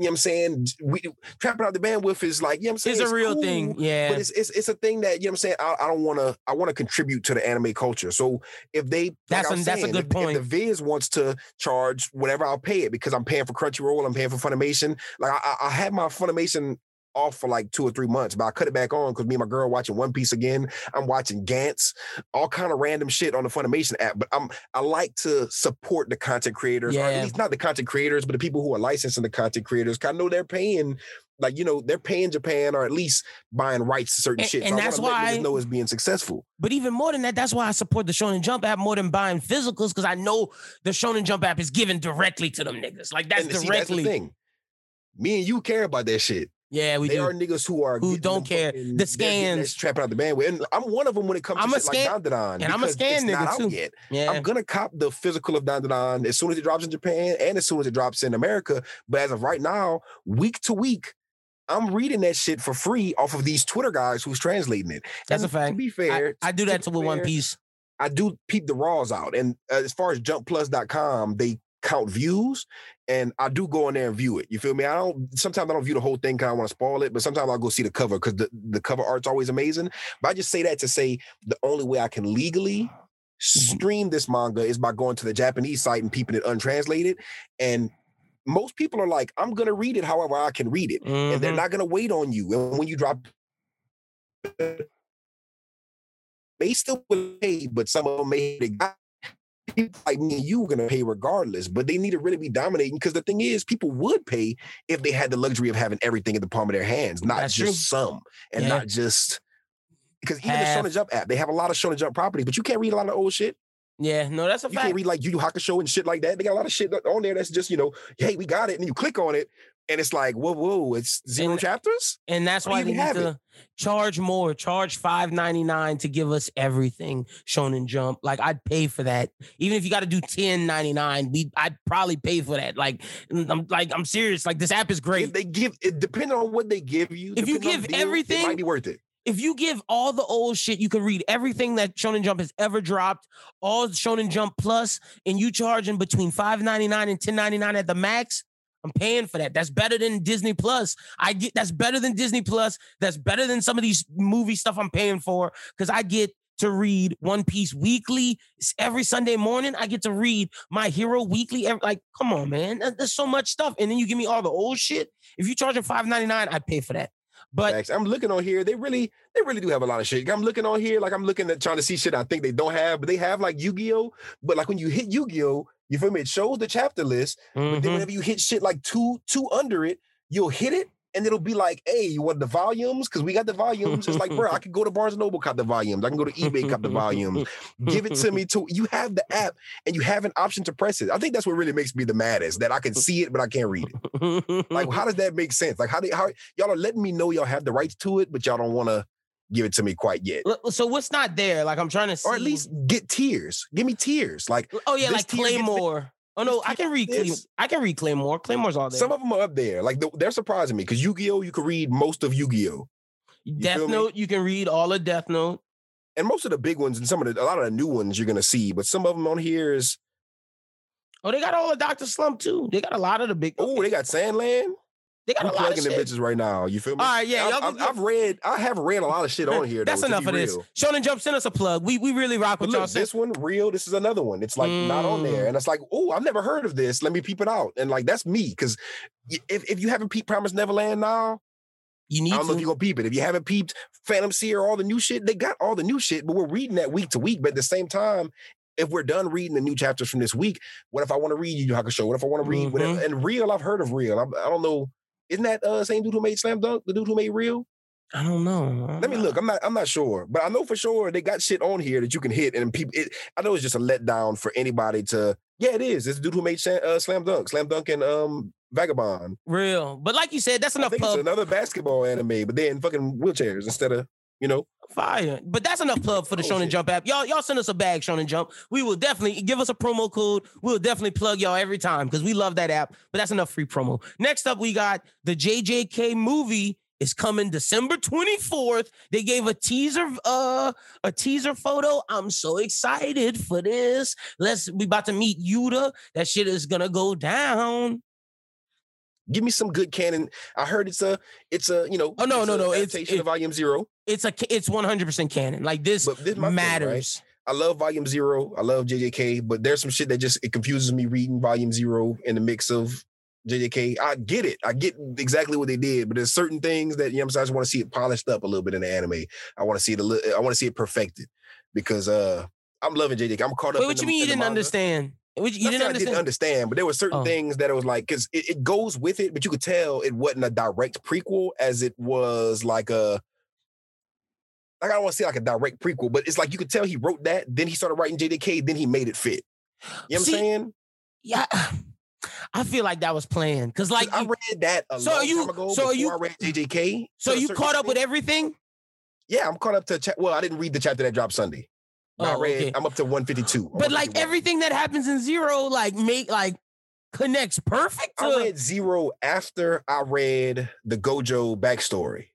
you know what I'm saying? We trapping out the bandwidth is like, you know what I'm saying? It's a real thing. Yeah. But it's, it's it's a thing that, you know what I'm saying? I, I don't wanna I wanna contribute to the anime culture. So if they like That's I a- that's a good if, point. If the Viz wants to charge whatever, I'll pay it because I'm paying for Crunchyroll, I'm paying for Funimation. Like I, I I had my Funimation off for like two or three months, but I cut it back on because me and my girl watching One Piece again. I'm watching Gantz, all kind of random shit on the Funimation app. But I'm I like to support the content creators, or at least not the content creators, but the people who are licensing the content creators. 'cause I know they're paying like you know they're paying Japan or at least buying rights to certain And- shit. and I that's why- niggas know it's being successful. But even more than that, that's why I support the Shonen Jump app more than buying physicals because I know the Shonen Jump app is given directly to them niggas. Like that's and see, directly. that's the thing. Me and you care about that shit. Yeah, we do. they do. are niggas who are Who don't care. The they're getting that scans. trapping out the bandwidth. And I'm one of them when it comes I'm to a shit scan- like Dandadan. and I'm a scan it's not nigga, out too. Yet. yeah. I'm gonna cop the physical of Dandadan as soon as it drops in Japan and as soon as it drops in America. But as of right now, week to week, I'm reading that shit for free off of these Twitter guys who's translating it. That's And a fact. To be fair, I do that to with One Piece. I do peep the raws out. And as far as jumpplus.com, they count views and I do go in there and view it. You feel me? I don't sometimes I don't view the whole thing because I want to spoil it, but sometimes I'll go see the cover because the, the cover art's always amazing. But I just say that to say the only way I can legally stream this manga is by going to the Japanese site and peeping it untranslated. And most people are like, I'm gonna read it however I can read it. And they're Mhm. not gonna wait on you. And when you drop they still will pay, but some of them may people like me and you are gonna pay regardless. But they need to really be dominating because the thing is, people would pay if they had the luxury of having everything in the palm of their hands, not That's just some, and Yeah. not just because even Half. the Shonen Jump app, they have a lot of Shonen Jump properties, but you can't read a lot of old shit. Yeah, no, that's a You fact. can't read like Yu Yu Hakusho and shit like that. They got a lot of shit uh, on there that's just you know, hey, we got it, and you click on it, and it's like, whoa, whoa, it's zero And- chapters. and that's Why they need have it? to charge more, charge five ninety nine to give us everything Shonen Jump. Like I'd pay for that, even if you got to do ten ninety nine. We I'd probably pay for that. Like I'm like I'm serious. Like this app is great. If they give it, depending on what they give you, If you give deal, it everything- might be worth it. If you give all the old shit, you can read everything that Shonen Jump has ever dropped, all Shonen Jump Plus, and you charging between five ninety nine and ten ninety nine at the max. I'm paying for that. That's better than Disney Plus. I get that's better than Disney Plus. That's better than some of these movie stuff I'm paying for because I get to read One Piece weekly It's every Sunday morning. I get to read My Hero weekly. Every, like, come on, man, there's so much stuff, and then you give me all the old shit. If you're charging five ninety nine, I pay for that. But Facts. I'm looking on here. They really, they really do have a lot of shit. I'm looking on here, like I'm looking at trying to see shit I think they don't have, but they have like Yu-Gi-Oh. But like when you hit Yu-Gi-Oh, you feel me? It shows the chapter list. But then mhm. whenever you hit shit like two, two under it, you'll hit it. And it'll be like, hey, you want the volumes? Because we got the volumes. It's like, bro, I could go to Barnes and Noble, cop the volumes. I can go to eBay, cop the volumes. Give it to me too. You have the app and you have an option to press it. I think that's what really makes me the maddest that I can see it, but I can't read it. Like, how does that make sense? Like, how do how y'all are letting me know y'all have the rights to it, but y'all don't want to give it to me quite yet, So what's not there? Like I'm trying to see. or at least get tears. Give me tears. Like Oh yeah, like Claymore. Oh no, I can read. Clay-. I can read Claymore. Claymore's all there. some of them are up there. Like they're surprising me because Yu-Gi-Oh, you can read most of Yu-Gi-Oh, Death feel me? Note, you can read all of Death Note. and most of the big ones and some of the a lot of the new ones you're gonna see, but some of them on here is Oh, they got all of Doctor Slump too. They got a lot of the big. oh they got Sandland. They got I'm a lot of plugging the shit. bitches right now. You feel me? All right, yeah, I've, y'all I've, read. I have read a lot of shit on here. That's though, enough of this. Shonen Jump, send us a plug. We we really rock with y'all. this one real. This is another one. It's like not on there, Mm. and it's like, oh, I've never heard of this. Let me peep it out, and like that's me because if if you haven't peeped Promise Neverland now, you need I don't know if you're gonna peep it. If you haven't peeped Phantom Seer, all the new shit, they got all the new shit, but we're reading that week to week. But at the same time, if we're done reading the new chapters from this week, what if I want to read Yu Yu Hakusho? What if I want to read whatever? Mm-hmm. And Real, I've heard of Real. I, I don't know. Isn't that uh same dude who made Slam Dunk? The dude who made Real? I don't know. I Let me look. I'm not. I'm not sure, but I know for sure they got shit on here that you can hit, and people. It, I know it's just a letdown for anybody to. Yeah, it is. It's the dude who made uh, Slam Dunk, Slam Dunk, and um Vagabond. Real, but like you said, that's I enough think it's another basketball anime, but then fucking wheelchairs instead of you know. Fire. But that's enough plug for the Oh, Shonen. Jump app. Y'all, y'all send us a bag, Shonen Jump. We will definitely give us a promo code. We'll definitely plug y'all every time because we love that app. But that's enough free promo. Next up, we got the JJK movie is coming December 24th. They gave a teaser, uh, a teaser photo. I'm so excited for this. Let's we about to meet Yuta. That shit is gonna go down. Give me some good canon. I heard it's a, it's a, you know. Oh, no, no, no, it's- it- of Volume Zero. It's a it's 100% canon. Like this, this is my thing, right? matters. I love Volume Zero. I love JJK, but there's some shit that just it confuses me reading Volume Zero in the mix of JJK. I get it. I get exactly what they did, but there's certain things that you know I'm saying, I just want to see it polished up a little bit in the anime. I want to see it a little. I want to see it perfected because uh I'm loving JJK. I'm caught up. Wait, what the, you mean you didn't manga. understand? Which you didn't I understand. didn't understand, but there were certain Oh. things that it was like because it, it goes with it, but you could tell it wasn't a direct prequel as it was like a like I don't want to say like a direct prequel, but it's like you could tell he wrote that, then he started writing JJK, then he made it fit. You know what I'm saying? yeah, I feel like that was planned Cause like I you- read that a So long you- time ago so before you- I read JJK. so you caught up with everything. Yeah, I'm caught up to cha- well, I didn't read the chapter that dropped Sunday. I Oh, read okay. I'm up to 152. or But like everything that happens in zero, like make like connects perfect. To, I read Zero after I read the Gojo backstory.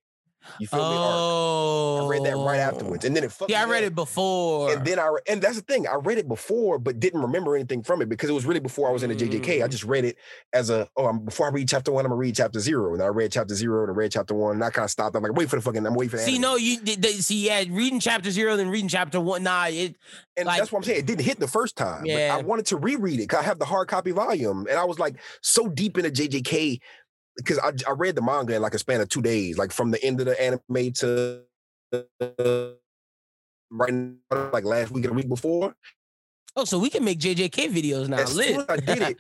You feel me? Oh, I read that right afterwards, and then it fucked Yeah, I read up. it before. And then I re- and that's the thing. I read it before, but didn't remember anything from it because it was really before I was in the JJK. I Mm. just read it as a oh, I'm, before I read chapter one, I'm gonna read chapter zero, and I read chapter zero and I read chapter one, and I kind of stopped. I'm like, wait for the fucking. I'm waiting for the see, anime. no, you did. they- See, yeah, reading chapter zero, then reading chapter one. Nah, it. and like- that's what I'm saying. It didn't hit the first time. but Yeah. I wanted to reread it because I have the hard copy volume, and I was like so deep into JJK because I, I read the manga in like a span of two days, like from the end of the anime to right now, like last week and the week before. Oh, so we can make JJK videos now. as soon as I did it,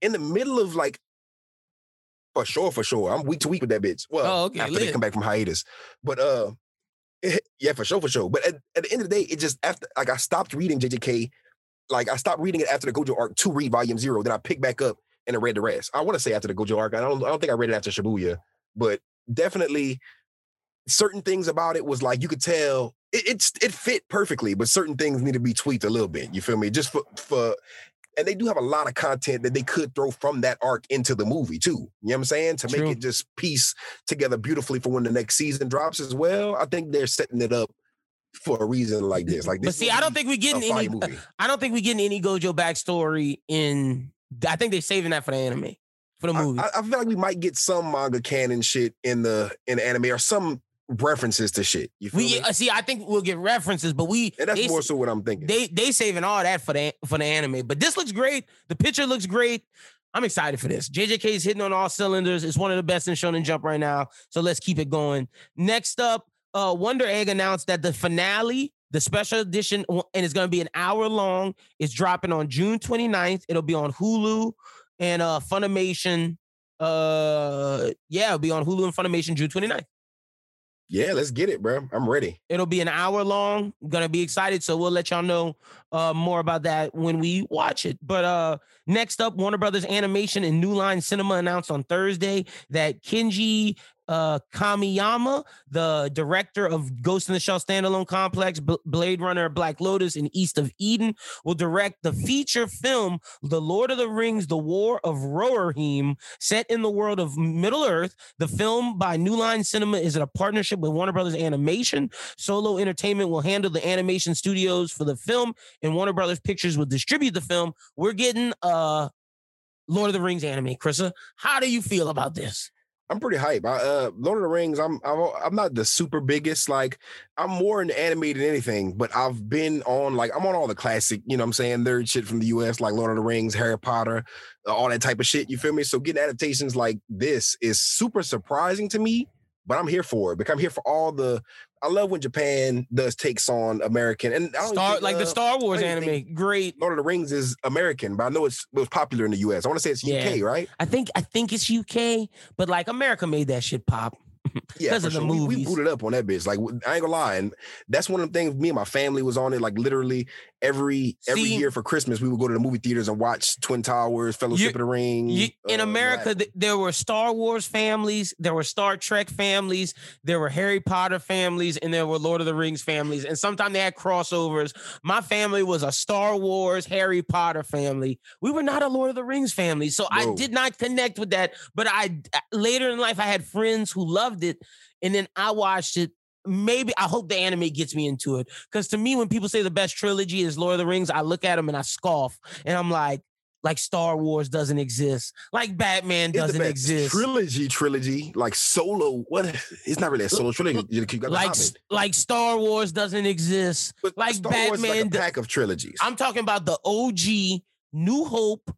in the middle of like, for sure, for sure, I'm week to week with that bitch. Well, Oh, okay, after they come back from hiatus, but uh, yeah, for sure, for sure. But at, at the end of the day, it just after like I stopped reading JJK, like I stopped reading it after the Gojo arc to read Volume Zero. Then I picked back up and I read the rest. I want to say after the Gojo arc. I don't, I don't think I read it after Shibuya, but definitely certain things about it was like you could tell it, it's it fit perfectly, but certain things need to be tweaked a little bit. You feel me? Just for for and they do have a lot of content that they could throw from that arc into the movie too. You know what I'm saying? To make it just piece together beautifully for when the next season drops as well. I think they're setting it up for a reason like this. Like But see, I don't think we getting any. movie. I don't think we getting any Gojo backstory in. I think they're saving that for the anime, for the movie. I- I feel like we might get some manga canon shit in the in the anime or some references to shit. You we uh, see. I think we'll get references, but we And that's they, more so what I'm thinking. they they saving all that for the for the anime. But this looks great. The picture looks great. I'm excited for this. JJK is hitting on all cylinders. It's one of the best in Shonen Jump right now. So let's keep it going. Next up, uh, Wonder Egg announced that the finale, the special edition, and it's going to be an hour long, is dropping on June 29th. It'll be on Hulu and uh Funimation. Uh, yeah, it'll be on Hulu and Funimation June 29th. Yeah, let's get it, bro. I'm ready. It'll be an hour long. Gonna be excited, so we'll let y'all know uh, more about that when we watch it. But uh, next up, Warner Brothers Animation and New Line Cinema announced on Thursday that Kenji uh, Kamiyama, the director of Ghost in the Shell standalone complex, B- Blade Runner, Black Lotus, and East of Eden, will direct the feature film The Lord of the Rings: The War of Rohirrim, set in the world of Middle Earth. The film by New Line Cinema is in a partnership with Warner Brothers Animation. Sola Entertainment will handle the animation studios for the film, and Warner Brothers Pictures will distribute the film. We're getting uh Lord of the Rings anime. Krista, how do you feel about this? I'm pretty hype. I, uh, Lord of the Rings. I'm, I'm I'm not the super biggest. Like I'm more into anime than anything. But I've been on like I'm on all the classic. You know, what I'm saying nerd shit from the U.S. like Lord of the Rings, Harry Potter, uh, all that type of shit. You feel me? So getting adaptations like this is super surprising to me. But I'm here for it because I'm here for all the. I love when Japan does takes on American and Star think, like the uh, Star Wars anime, great. Lord of the Rings is American, but I know it's it was popular in the U.S. I want to say it's Yeah. UK, right? I think I think it's UK, but like America made that shit pop. Yeah, 'Cause for of the sure. We- We, booted up on that bitch. Like I ain't gonna lie, and that's one of the things. Me and my family was on it. Like literally every every See- year for Christmas, we would go to the movie theaters and watch Twin Towers, Fellowship You- of the Ring. You, in uh, America, th- there were Star Wars families, there were Star Trek families, there were Harry Potter families, and there were Lord of the Rings families. And sometimes they had crossovers. My family was a Star Wars, Harry Potter family. We were not a Lord of the Rings family, so I did not connect with that. But I later in life, I had friends who loved it, and then I watched it. Maybe I hope the anime gets me into it because to me, when people say the best trilogy is Lord of the Rings, I look at them and I scoff, and I'm like like Star Wars doesn't exist, like Batman doesn't exist, Trilogy, trilogy, like solo. What? It's not really a solo trilogy. Like like Star Wars doesn't exist. But like Star like Batman a d- pack of trilogies. I'm talking about the OG, New Hope,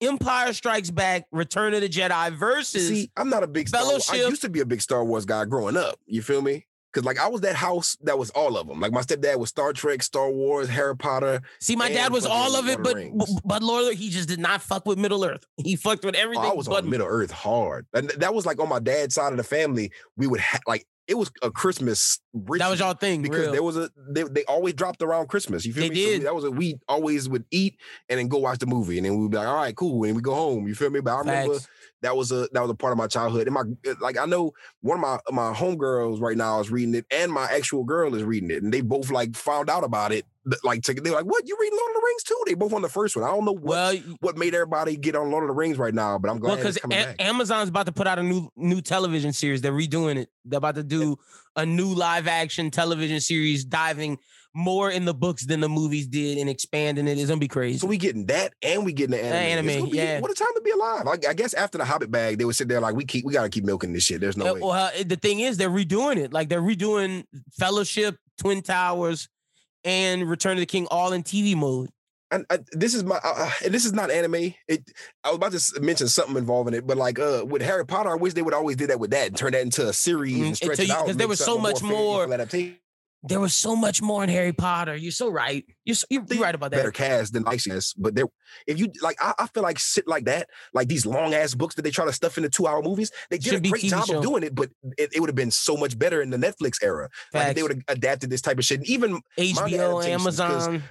Empire Strikes Back, Return of the Jedi versus. See, I'm not a big Star Wars. I used to be a big Star Wars guy growing up. You feel me? Cause like I was that house that was all of them. Like my stepdad was Star Trek, Star Wars, Harry Potter. See, my dad was all of it, but Lord of the Rings. but Lord, he just did not fuck with Middle Earth. He fucked with Oh, everything. I was but on Middle Earth hard, and that was like on my dad's side of the family. We would ha- like it was a Christmas. that was y'all thing, because real. there was a they, they always dropped around Christmas. You feel They me? So did. that was a we always would eat and then go watch the movie, and then we'd be like, all right, cool, and we go home. You feel me? But I remember Facts. that was a that was a part of my childhood. And my eh, like I know one of my my homegirls right now is reading it, and my actual girl is reading it, and they both like found out about it. Like to- they're like, "What? You reading Lord of the Rings too?" They both on the first one. I don't know what well, what made everybody get on Lord of the Rings right now, but I'm glad well, because coming back. Amazon's about to put out a new new television series. They're redoing it. They're about to do a new live action television series, diving more in the books than the movies did and expanding it. It's gonna be crazy. So we getting that, and we getting the anime. Anime, be- yeah. What a time to be alive! I, I guess after the Hobbit bag, they would sit there like, "We keep, we gotta keep milking this shit." There's no Uh, way. well, the thing is, they're redoing it. Like they're redoing Fellowship, Twin Towers, and Return of the King all in TV mode. and I, this is my uh, uh, and this is not anime. It I was about to mention something involving it, but like uh with Harry Potter, I wish they would always do that with that and turn that into a series Mm, and stretch until it you- out 'cause there was so much more- adaptation, There was so much more in Harry Potter. You're so right. You're so, you're, you're right about that. better cast than Iciness. But there, if you like, I, I feel like shit like that, like these long ass books that they try to stuff into two hour movies, they did Should a great TV job show. of doing it, but it, it would have been so much better in the Netflix era. Like they would have adapted this type of shit. And even HBO, Amazon.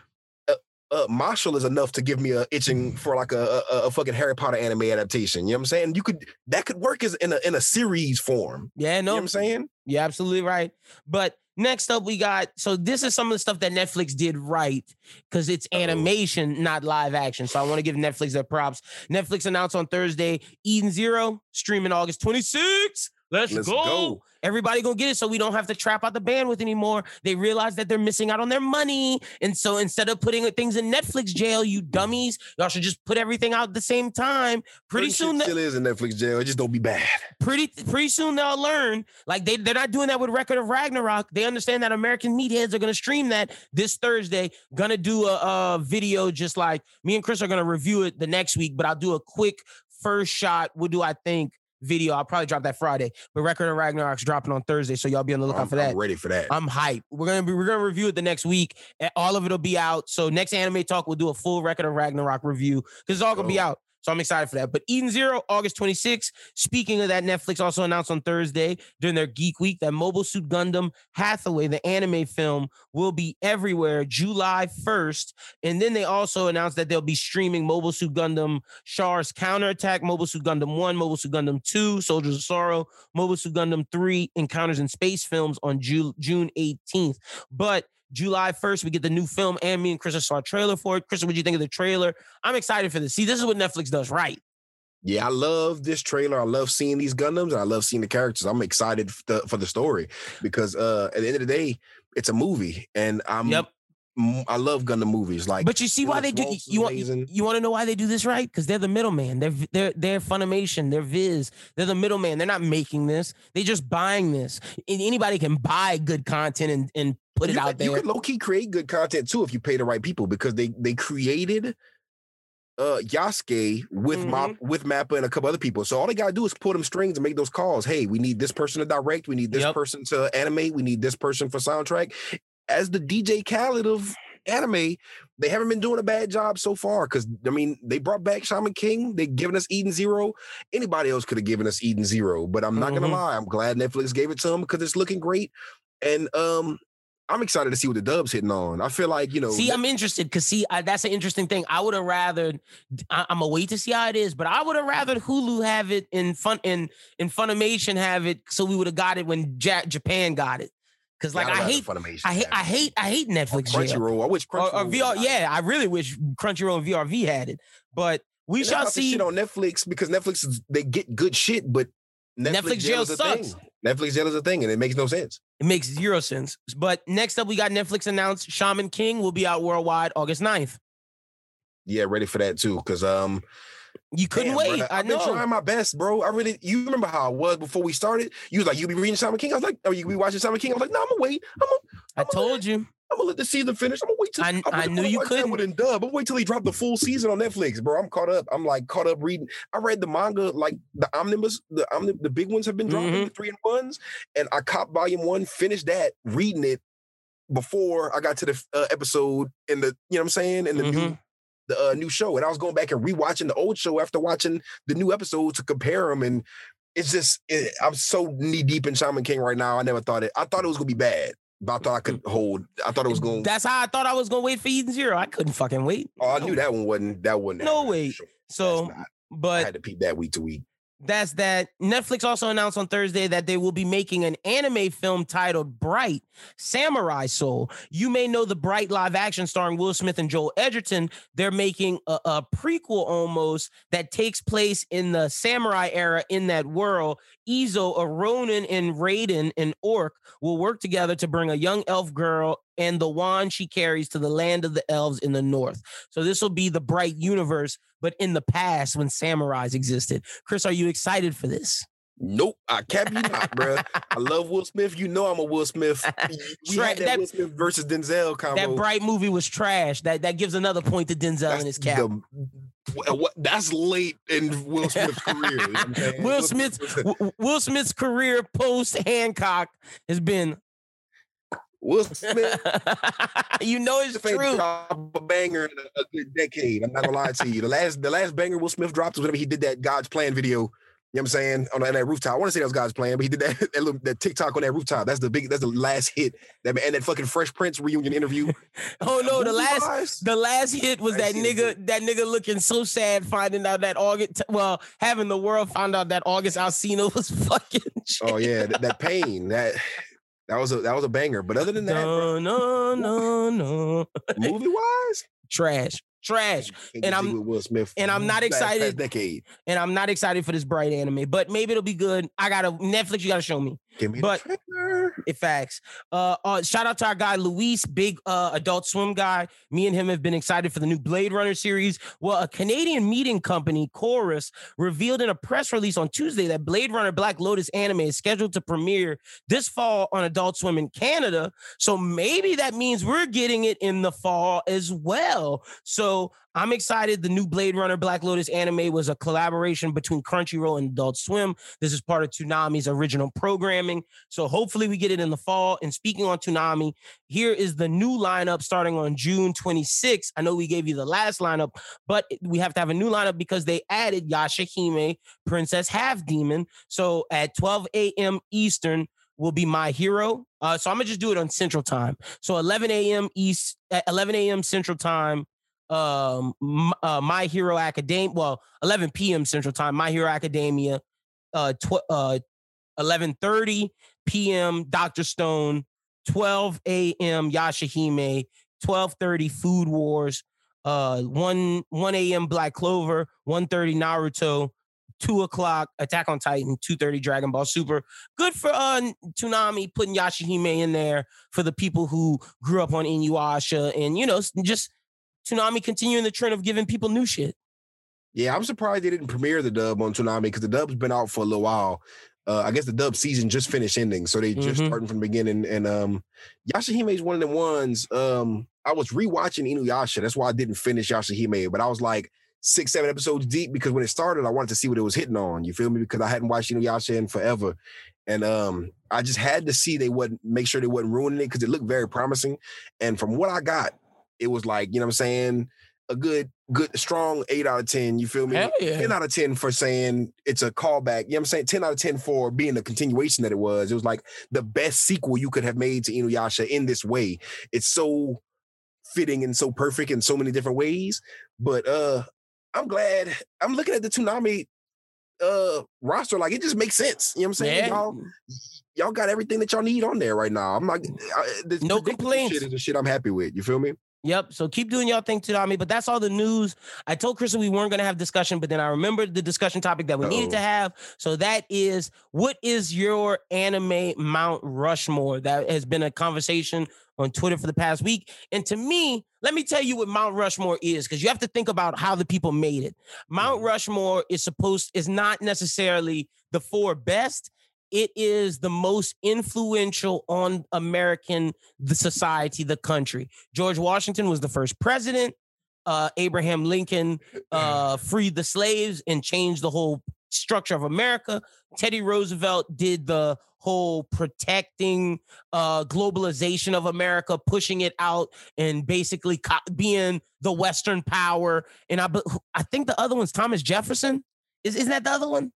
uh, Marshall is enough to give me a itching for like a, a a fucking Harry Potter anime adaptation. You know what I'm saying? You could that could work as in a in a series form. Yeah, You know no, what I'm saying? You're absolutely right. But next up, we got so this is some of the stuff that Netflix did right because it's animation, not live action. So I want to give Netflix their props. Netflix announced on Thursday Eden Zero streaming August 26th. Let's, Let's go. go. Everybody gonna get it so we don't have to trap out the bandwidth anymore. They realize that they're missing out on their money. And so instead of putting things in Netflix jail, you dummies, y'all should just put everything out at the same time. Pretty Certain soon, shit the- still is in Netflix jail. It just don't be bad. pretty pretty soon they'll learn. Like they they're not doing that with Record of Ragnarok. They understand that American meatheads are gonna stream that this Thursday. Gonna do a, a video just like me and Chris are gonna review it the next week. But I'll do a quick first shot. What do I think? Video. I'll probably drop that Friday. But Record of Ragnarok's dropping on Thursday, so y'all be on the lookout I'm, for that. I'm ready for that. I'm hyped. We're gonna be we're gonna review it the next week. and All of it'll be out. So next anime talk, we'll do a full record of Ragnarok review because it's all gonna be out. So I'm excited for that. But Eden Zero, August 26th. Speaking of that, Netflix also announced on Thursday during their Geek Week that Mobile Suit Gundam Hathaway, the anime film, will be everywhere July 1st. And then they also announced that they'll be streaming Mobile Suit Gundam Char's Counterattack, Mobile Suit Gundam 1, Mobile Suit Gundam 2, Soldiers of Sorrow, Mobile Suit Gundam 3 Encounters in Space films on Ju- June 18th. But July 1st, we get the new film, and me and Chris saw a trailer for it. Chris, what do you think of the trailer? I'm excited for this. See, this is what Netflix does right. yeah, I love this trailer. I love seeing these Gundams and I love seeing the characters. I'm excited for the, for the story because uh at the end of the day, it's a movie and I'm Yep. I love Gundam movies. Like But you see why they do. You want amazing. you want to know why they do this right? Because they're the middleman. They're they're they're Funimation. They're Viz. They're the middleman. They're not making this. They're just buying this. And anybody can buy good content and and put it you out could, there. You could low key create good content too if you pay the right people because they they created uh Yasuke with Map Mm-hmm. with Mappa and a couple other people. So all they gotta do is pull them strings and make those calls. Hey, we need this person to direct. We need this Yep. person to animate. We need this person for soundtrack. As the DJ Khaled of anime, they haven't been doing a bad job so far. Because I mean, they brought back Shaman King. They've given us Eden Zero. Anybody else could have given us Eden Zero, but I'm not gonna Mhm. lie. I'm glad Netflix gave it to them because it's looking great. And um, I'm excited to see what the Dubs hitting on. I feel like you know. See, I'm interested because see, I, that's an interesting thing. I would have rather. I, I'm gonna wait to see how it is, but I would have rather Hulu have it in fun in in Funimation have it, so we would have got it when ja- Japan got it. Because like I hate. I hate, I hate, I hate Netflix. jail. Crunchyroll. I wish or, Crunchyroll. or was VR. Yeah, I really wish Crunchyroll and VRV had it, but we And shall see. shit on Netflix because Netflix is, they get good shit, but Netflix, Netflix jail jail is a sucks. thing. Netflix jail is a thing, and it makes no sense. It makes zero sense. But next up, we got Netflix announced Shaman King will be out worldwide August 9th. Yeah, ready for that too. Because um, You couldn't Damn, wait. brother, I I've been trying my best, bro. I really. You remember how I was before we started? You was like, "You be reading Shaman King." I was like, "Oh, you be watching Shaman King?" I was like, "No, I'm gonna wait. I'm gonna, I told you. I'm gonna let the season finish. I'm gonna wait till I- I'm gonna- knew I'm you gonna watch that couldn't. in dub. I'm wait till he dropped the full season on Netflix, bro. I'm caught up. I'm like caught up reading. I read the manga, like the omnibus, the omni- the big ones have been dropping, Mhm. the three and ones, and I cop volume one, finished that, reading it before I got to the uh, episode in the, you know what I'm saying, in the new Mhm. The uh, new show, and I was going back and rewatching the old show after watching the new episode to compare them, and it's just it, I'm so knee deep in Shaman King right now. I never thought it. I thought it was gonna be bad, but I thought I could hold. I thought it was going. That's how I thought I was gonna wait for Eden Zero. I couldn't fucking wait. Oh, I knew that one wasn't. That wasn't. No way. sure. So, but. I had to peep that week to week. That's that. Netflix also announced on Thursday that they will be making an anime film titled Bright Samurai Soul. You may know the Bright live action starring Will Smith and Joel Edgerton. They're making a, a prequel almost that takes place in the samurai era in that world. Izo, a Ronin, and Raiden, an orc, will work together to bring a young elf girl and the wand she carries to the land of the elves in the north. So this will be the Bright universe, but in the past when samurais existed. Chris, are you excited for this? Nope, I cap you not, bro. I love Will Smith. You know I'm a Will Smith. We Tra- had that, that- Will Smith versus Denzel combo. That Bright movie was trash. That that gives another point to Denzel in his cap. the- what, that's late in Will Smith's career. you know what I'm saying? Will Smith's Will Smith's career post Hancock has been. Will Smith you know it's true. a banger in a, good decade. I'm not gonna lie to you. The last the last banger Will Smith dropped was whenever he did that God's Plan video. You know what I'm saying? On that, that rooftop. I want to say that was God's plan, but he did that, that little that TikTok on that rooftop. That's the big that's the last hit. That and that fucking Fresh Prince reunion interview. Oh no, the last the last hit was that see it, nigga that nigga looking so sad finding out that August well having the world find out that August Alsina was fucking. Oh yeah, that, that pain. That that was a that was a banger. But other than that, No, no, no, no. movie wise, Trash. Trash. And I'm- Will Smith. and I'm not excited. decade. And I'm not excited for this bright anime, but maybe it'll be good. I gotta Netflix, you gotta show me. Give me But- the trailer. It facts. Uh, uh, shout out to our guy Luis, big uh, Adult Swim guy. Me and him have been excited for the new Blade Runner series. Well, a Canadian meeting company, Corus, revealed in a press release on Tuesday that Blade Runner Black Lotus anime is scheduled to premiere this fall on Adult Swim in Canada. So maybe that means we're getting it in the fall as well. So I'm excited. The new Blade Runner Black Lotus anime was a collaboration between Crunchyroll and Adult Swim. This is part of Toonami's original programming. So hopefully we get it in the fall. And speaking on Toonami, here is the new lineup starting on June 26th. I know we gave you the last lineup, but we have to have a new lineup because they added Yashahime, Princess Half Demon. So at 12 a.m. Eastern will be My Hero. Uh, so I'm gonna just do it on Central Time. So 11 a.m. East, 11 a.m. Central Time. Um, uh, My Hero Academia. Well, 11 p.m. Central Time. My Hero Academia. Uh, tw- uh, 11:30 p.m. Dr. Stone, 12 a.m. Yashahime, 12:30 Food Wars, uh, 1 1 a.m. Black Clover, 1:30 Naruto, 2 o'clock Attack on Titan, 2:30 Dragon Ball Super. Good for uh Toonami putting Yashahime in there for the people who grew up on Inuyasha and you know just Toonami continuing the trend of giving people new shit. Yeah, I'm surprised they didn't premiere the dub on Toonami because the dub's been out for a little while. Uh, I guess the dub season just finished ending, so they just Mhm. starting from the beginning. And um, Yashahime is one of the ones. Um, I was rewatching Inuyasha. That's why I didn't finish Yashahime, but I was like six, seven episodes deep because when it started, I wanted to see what it was hitting on. You feel me? Because I hadn't watched Inuyasha in forever, and um, I just had to see they wouldn't make sure they wasn't ruining it because it looked very promising. And from what I got, it was like you know what I'm saying a good, good, strong eight out of ten. You feel me? Yeah. 10 out of 10 for saying it's a callback. You know what I'm saying? 10 out of 10 for being the continuation that it was. It was like the best sequel you could have made to Inuyasha in this way. It's so fitting and so perfect in so many different ways. But uh I'm glad I'm looking at the Toonami uh roster like it just makes sense. You know what I'm saying? Yeah. Y'all, y'all got everything that y'all need on there right now. I'm like I, this No complaints. Shit is the shit I'm happy with. You feel me? Yep. So keep doing y'all thing, Toonami. But that's all the news. I told Kristen we weren't going to have discussion, but then I remembered the discussion topic that we needed to have. So that is what is your anime Mount Rushmore? That has been a conversation on Twitter for the past week. And to me, let me tell you what Mount Rushmore is, because you have to think about how the people made it. Mount Mhm. Rushmore is supposed is not necessarily the four best. It is the most influential on American the society, the country. George Washington was the first president. Uh, Abraham Lincoln uh, freed the slaves and changed the whole structure of America. Teddy Roosevelt did the whole protecting uh, globalization of America, pushing it out, and basically co- being the Western power. And I, I think the other one's Thomas Jefferson. Is isn't that the other one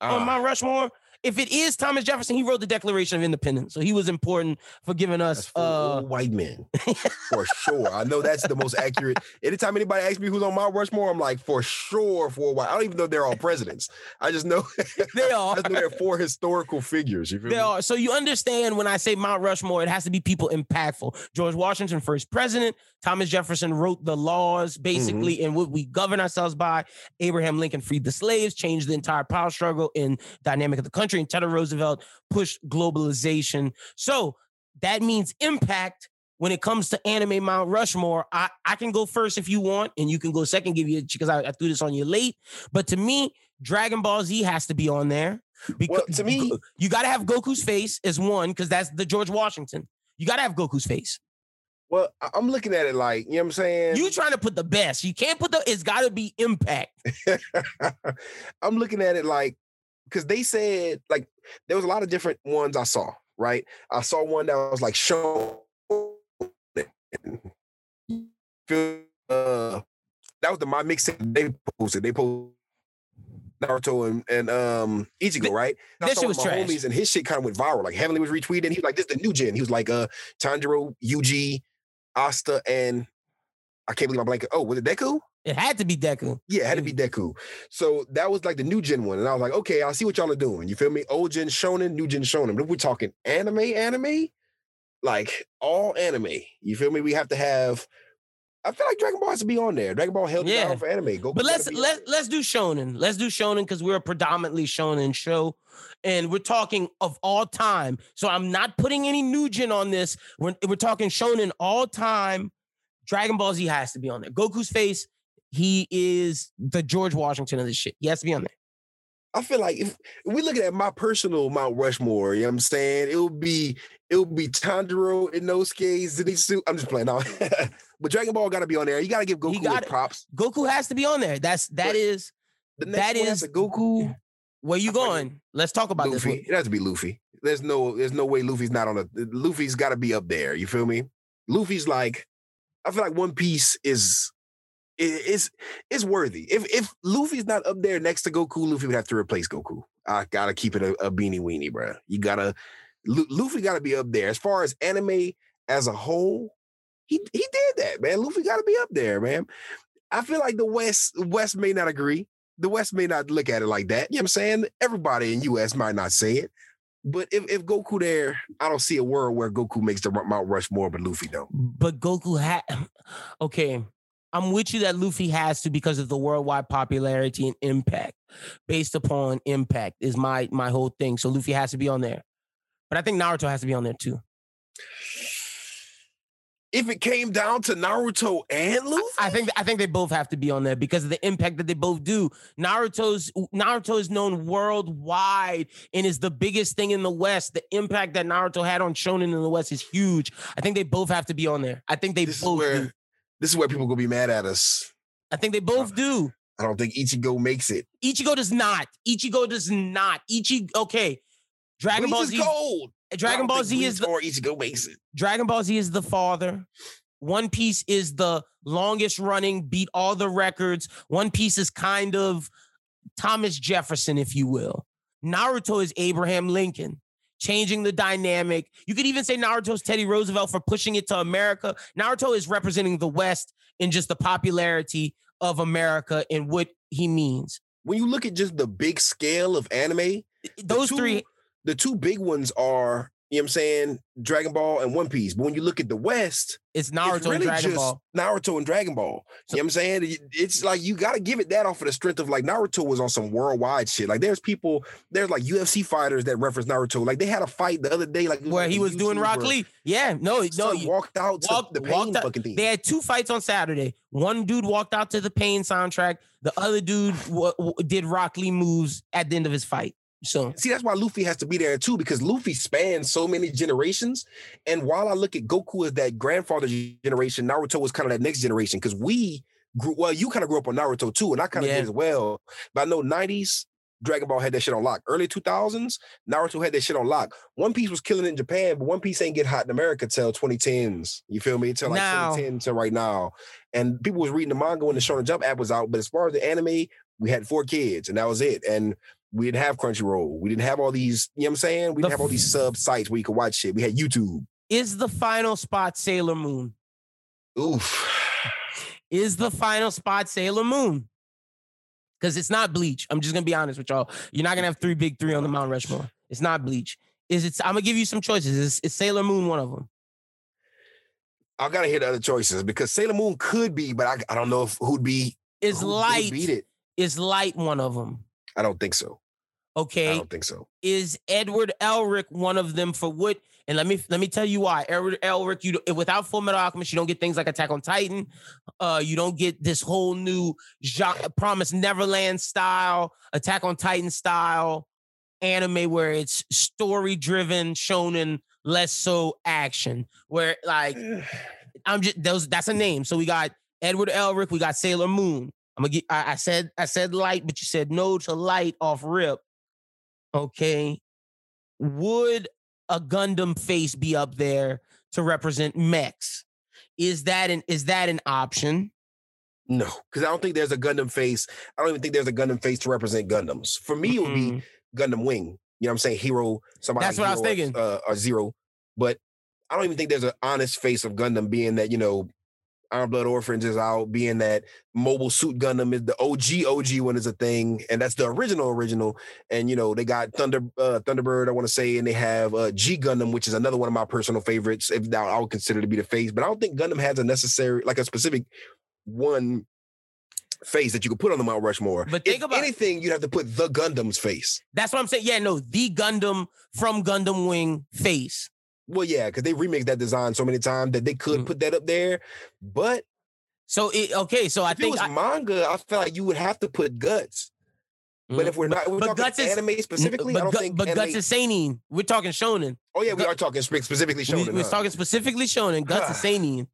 on Ah, Mount Rushmore? If it is Thomas Jefferson, he wrote the Declaration of Independence, so he was important for giving us. for Uh, white men, for sure. I know that's the most accurate. Anytime anybody asks me who's on Mount Rushmore, I'm like, for sure, for a while. I don't even know they're all presidents. I just know, they I are. know they're four historical figures. You feel They me? are. So you understand when I say Mount Rushmore, it has to be people impactful. George Washington, first president. Thomas Jefferson wrote the laws, basically, and what we govern ourselves by. Abraham Lincoln freed the slaves, changed the entire power struggle and dynamic of the country. And Teddy Roosevelt pushed globalization. So that means impact. When it comes to anime Mount Rushmore, I, I can go first if you want, and you can go second, give you because I, I threw this on you late. But to me, Dragon Ball Z has to be on there. Because Well, to me- you got to have Goku's face as one because that's the George Washington. You got to have Goku's face. Well, I'm looking at it like, you know what I'm saying? You trying to put the best. You can't put the. It's got to be impact. I'm looking at it like because they said like there was a lot of different ones I saw. Right, I saw one that was like show. Uh, that was the my mixtape they posted. They posted Naruto and, and um Ichigo, right? And saw shit was my trash. homies and his shit kind of went viral. Like Heavenly was retweeting. He was like, "This is the new gen." He was like, "Uh, Tanjiro, Yuji, Asta, and I can't believe I'm blanking. Oh, was it Deku? It had to be Deku. Yeah, it had to be Deku. So that was like the new gen one. And I was like, okay, I'll see what y'all are doing. You feel me? Old gen shonen, new gen shonen. But if we're talking anime, anime, like all anime, you feel me? We have to have. I feel like Dragon Ball has to be on there. Dragon Ball held it Yeah. down for anime. Go, But let's let let's do shonen. Let's do shonen because we're a predominantly shonen show, and we're talking of all time. So I'm not putting any new gen on this. We're we're talking shonen all time. Dragon Ball Z has to be on there. Goku's face. He is the George Washington of this shit. He has to be on there. I feel like if, we look at my personal Mount Rushmore, you know what I'm saying? It would be it would be Tanjiro, Inosuke, Zenitsu. I'm just playing now. but Dragon Ball gotta be on there. You gotta give Goku his got it. props. Goku has to be on there. That's that But is The That is- Goku. where you I going. Let's talk about this. One. It has to be Luffy. There's no, there's no way Luffy's not on a. Luffy's got to be up there. You feel me? Luffy's like, I feel like One Piece is, is, is worthy. If if Luffy's not up there next to Goku, Luffy would have to replace Goku. I gotta keep it a, a beanie weenie, bro. You gotta, Lu- Luffy got to be up there. As far as anime as a whole, he he did that, man. Luffy got to be up there, man. I feel like the West West may not agree the West may not look at it like that. You know what I'm saying? Everybody in US might not say it. But if, if Goku there, I don't see a world where Goku makes the Mount Rushmore, but Luffy don't. But Goku had okay. I'm with you that Luffy has to because of the worldwide popularity and impact. Based upon impact is my my whole thing. So Luffy has to be on there. But I think Naruto has to be on there too. If it came down to Naruto and Luffy, I think I think they both have to be on there because of the impact that they both do. Naruto's Naruto is known worldwide and is the biggest thing in the West. The impact that Naruto had on Shonen in the West is huge. I think they both have to be on there. I think they this is both where do. This is where people gonna be mad at us. I think they both do. I don't think Ichigo makes it. Ichigo does not. Ichigo does not. Ichi okay. Dragon Bleach Ball is Z. cold. Dragon Ball Z is the or Ichigo makes it. Dragon Ball Z is the father. One Piece is the longest running, beat all the records. One Piece is kind of Thomas Jefferson, if you will. Naruto is Abraham Lincoln, changing the dynamic. You could even say Naruto's Teddy Roosevelt for pushing it to America. Naruto is representing the West in just the popularity of America and what he means. When you look at just the big scale of anime, the Those two- three, the two big ones are you know what I'm saying, Dragon Ball and One Piece. But when you look at the West, It's Naruto it's really and Dragon just Ball. Naruto and Dragon Ball. So- you know what I'm saying? It's like you got to give it that off of the strength of like Naruto was on some worldwide shit. Like there's people, there's like UFC fighters that reference Naruto. Like they had a fight the other day, like Where like he was doing Rock Lee. Yeah, no, no. You- walked out to walked- the pain out- fucking thing. They had two fights on Saturday. One dude walked out to the Pain soundtrack. The other dude w- w- did Rock Lee moves at the end of his fight. So See, that's why Luffy has to be there too, because Luffy spans so many generations. And while I look at Goku as that grandfather generation, Naruto was kind of that next generation. Because we grew well, you kind of grew up on Naruto too, and I kind of Yeah. did as well. But I know 90s, Dragon Ball had that shit on lock. Early 2000s, Naruto had that shit on lock. One Piece was killing it in Japan, but One Piece ain't get hot in America till 2010s. You feel me? Till like Now- 2010 till right now. And people was reading the manga when the Shonen Jump app was out. But as far as the anime, we had four kids, and that was it. And we didn't have Crunchyroll. We didn't have all these, you know what I'm saying? We didn't have all these sub sites where you could watch shit. We had YouTube. is the final spot Sailor Moon? Oof. Is the final spot Sailor Moon? Because it's not Bleach. I'm just gonna be honest with y'all. You're not gonna have three big three on the Mount Rushmore. It's not Bleach. Is it? I'm gonna give you some choices. Is, is Sailor Moon one of them? I gotta hear the other choices because Sailor Moon could be, but I, I don't know if who'd be Is who- who'd Light beat it. is Light one of them? I don't think so. Okay. I don't think so. Is Edward Elric one of them for what? And let me let me tell you why. Edward Elric, you without Full Metal Alchemist, you don't get things like Attack on Titan. Uh, you don't get this whole new genre, Promise Neverland style, Attack on Titan style anime where it's story driven, shonen, less so action. Where like I'm just those that's a name. So we got Edward Elric, we got Sailor Moon. I'm gonna get I, I said I said light, but you said no to light off rip. Okay. Would a Gundam face be up there to represent mechs? Is that an is that an option? No, because I don't think there's a Gundam face. I don't even think there's a Gundam face to represent Gundams. For me, it would be Mhm. Gundam Wing. You know what I'm saying? Hero, somebody That's what I was or- thinking. Uh, or Zero. But I don't even think there's an honest face of Gundam being that, you know, Iron Blood Orphans is out, being that Mobile Suit Gundam is the OG OG one is a thing, and that's the original original. And you know, they got Thunder uh, Thunderbird, I want to say, and they have uh, G Gundam, which is another one of my personal favorites. If now I would consider to be the face, but I don't think Gundam has a necessary like a specific one face that you could put on the Mount Rushmore. But if think about- anything, you'd have to put the Gundam's face. That's what I'm saying. Yeah, no, the Gundam from Gundam Wing face. Well, yeah, because they remixed that design so many times that they could Mm. put that up there. But So it okay, so I if it think was I- manga, I feel like you would have to put guts. But Mm. if we're not, we're but talking Guts is- anime specifically. but, I don't Gu- think. but anime, Guts is seinen. We're talking shonen. oh yeah, we Gut- are talking specifically shonen. we're huh? talking specifically shonen. Guts is seinen.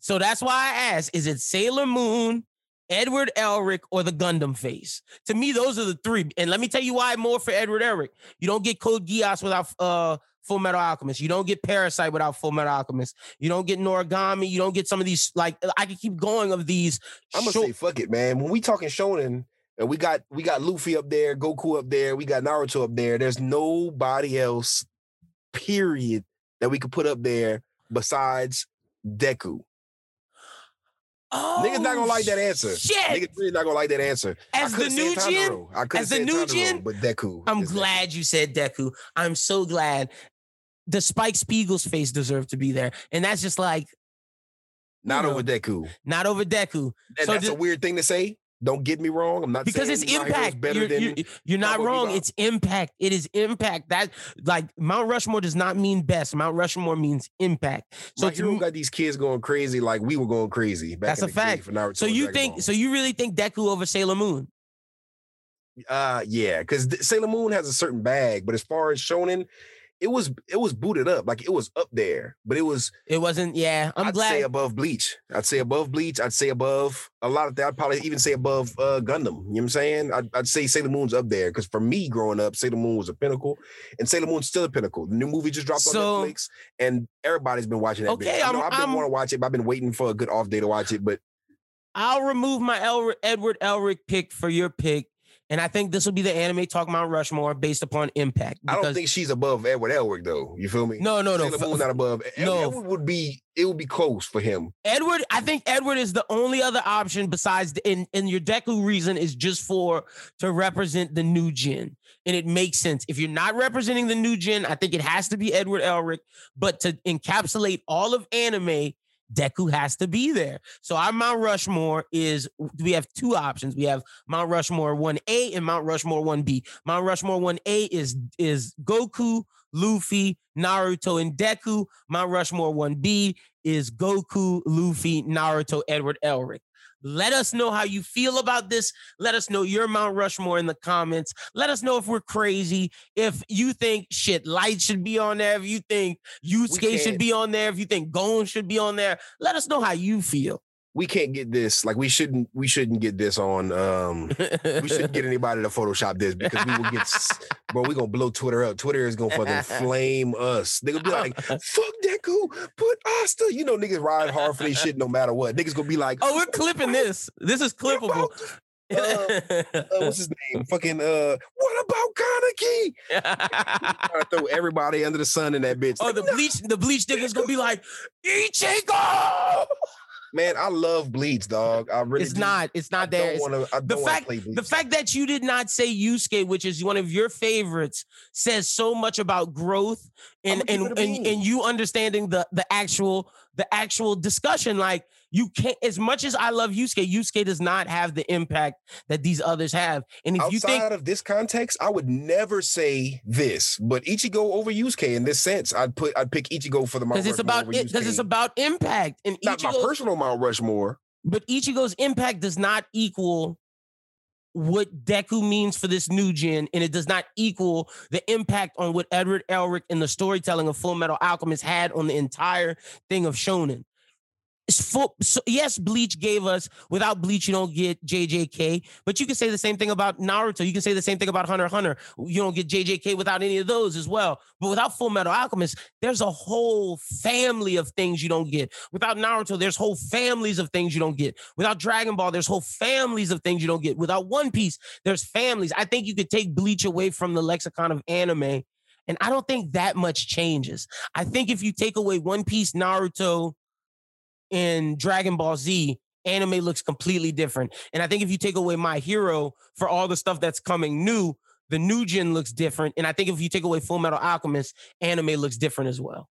So that's why I asked: Is it Sailor Moon, Edward Elric, or the Gundam face? To me, those are the three. And let me tell you why more for Edward Elric. You don't get Code Geass without uh Full Metal Alchemist. You don't get Parasite without Full Metal Alchemist. You don't get Noragami. You don't get some of these. Like I can keep going of these. I'm gonna say fuck it, man. When we talking shonen, and we got we got Luffy up there, Goku up there, we got Naruto up there. There's nobody else, period, that we could put up there besides Deku. oh, Niggas not gonna oh, like that answer. Shit. Niggas really not gonna like that answer. As the new gen, I could as the new gen, but Deku. I'm is Deku. glad you said Deku. I'm so glad. The Spike Spiegel's face deserved to be there, and that's just like Not you over know, Deku. not over Deku And So that's a weird thing to say. Don't get me wrong. I'm not because saying it's impact. better You're, than you're, you're not wrong. It's impact. It is impact. That like Mount Rushmore does not mean best. Mount Rushmore means impact. So My to Hero me- got these kids going crazy like we were going crazy. Back That's in a the fact. For Naruto so you think Ball. so you really think Deku over Sailor Moon? Uh yeah, because Sailor Moon has a certain bag, but as far as shonen, it was it was booted up, like it was up there, but it was It wasn't. Yeah, I'm I'd glad. say above Bleach. I'd say above Bleach. I'd say above a lot of that. I'd probably even say above uh Gundam. You know what I'm saying? I'd, I'd say Sailor Moon's up there because for me growing up, Sailor Moon was a pinnacle, and Sailor Moon's still a pinnacle. The new movie just dropped So- on Netflix, and everybody's been watching that. Okay. I know I'm- I've been I'm- want to watch it, but I've been waiting for a good off day to watch it. But I'll remove my El- Edward Elric pick for your pick, And I think this will be the anime talk Mount Rushmore based upon impact. I don't think she's above Edward Elric though. You feel me? No, no, no. Sailor Moon's not above. No. Edward would be. It would be close for him. Edward, I think Edward is the only other option besides the, in in your Deku reason is just for to represent the new gen, and it makes sense. If you're not representing the new gen, I think it has to be Edward Elric. But to encapsulate all of anime, Deku has to be there. So our Mount Rushmore is we have two options. We have Mount Rushmore 1A and Mount Rushmore 1B. Mount Rushmore 1A is is Goku, Luffy, Naruto, and Deku. Mount Rushmore 1B is Goku, Luffy, Naruto, Edward Elric. Let us know how you feel about this. Let us know your Mount Rushmore in the comments. Let us know if we're crazy. If you think shit light should be on there, if you think Yusuke should be on there, if you think Gon should be on there, let us know how you feel. We can't get this. Like we shouldn't. We shouldn't get this on. Um, we shouldn't get anybody to Photoshop this because we will get. Bro, we gonna blow Twitter up. Twitter is gonna fucking flame us. They gonna be like, "Fuck Deku, put Asta." You know, niggas ride hard for this shit no matter what. Niggas gonna be like, oh, we're clipping this. This is clippable. uh, what's his name? Fucking uh, what about Kaneki? Trying to throw everybody under the sun in that bitch. oh, Like, the "No." bleach, the bleach nigga's gonna be like, Ichigo. Man, I love bleeds, dog. I really. It's do. not, it's I not there. don't It's- want to. I the fact the fact that you did not say Yusuke, which is one of your favorites, says so much about growth and and, and, and you understanding the the actual the actual discussion. Like you can't as much as I love Yusuke, Yusuke does not have the impact that these others have. And if Outside you think out of this context, I would never say this, but Ichigo over Yusuke in this sense, I'd put I'd pick Ichigo for the Mount because it's Rushmore about over it because it's about impact and not my personal Mount Rushmore. but Ichigo's impact does not equal what Deku means for this new gen, and it does not equal the impact on what Edward Elric and the storytelling of Full Metal Alchemist had on the entire thing of Shonen. So yes, Bleach gave us without Bleach, you don't get JJK, but you can say the same thing about Naruto. You can say the same thing about Hunter Hunter. You don't get JJK without any of those as well. But without Full Metal Alchemist, there's a whole family of things you don't get. Without Naruto, there's whole families of things you don't get. Without Dragon Ball, there's whole families of things you don't get. Without One Piece, there's families. I think you could take Bleach away from the lexicon of anime, and I don't think that much changes. I think if you take away One Piece, Naruto, and Dragon Ball Z, anime looks completely different. And I think if you take away My Hero for all the stuff that's coming new, the new gen looks different. And I think if you take away Full Metal Alchemist, anime looks different as well.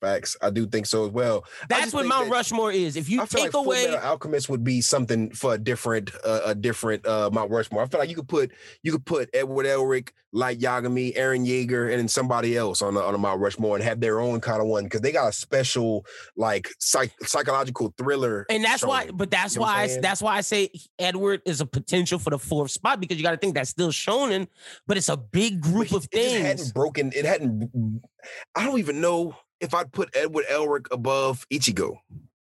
Facts. I do think so as well. That's what Mount that- Rushmore is. If you I take like away, Alchemist would be something for a different, uh, a different uh, Mount Rushmore. I feel like you could put you could put Edward Elric, Light Yagami, Eren Yeager, and then somebody else on the, on a Mount Rushmore and have their own kind of one because they got a special like psych, psychological thriller. and that's why, but that's You know why I, that's why I say Edward is a potential for the fourth spot because you got to think that's still shonen, but it's a big group he- of it things. hadn't broken. It hadn't. I don't even know if I'd put Edward Elric above Ichigo.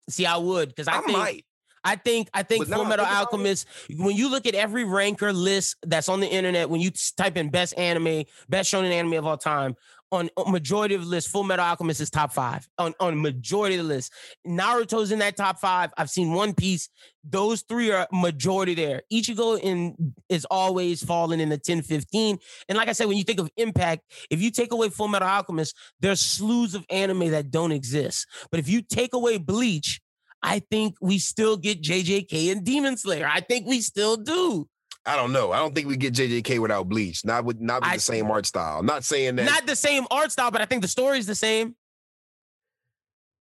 See, I would because I, I, think might. I think I think Full Metal Alchemist. When you look at every ranker list that's on the internet, when you type in best anime, best shonen anime of all time, on majority of the list, Full Metal Alchemist is top five on on majority of the list. Naruto's in that top five. I've seen One Piece. Those three are majority there. Ichigo in is always falling in the 10, 15. And like I said, when you think of impact, if you take away Full Metal Alchemist, there's slews of anime that don't exist. But if you take away Bleach, I think we still get JJK and Demon Slayer. I think we still do. I don't know. I don't think we get JJK without Bleach. Not with not with I- the same art style. Not saying that. Not the same art style, but I think the story is the same.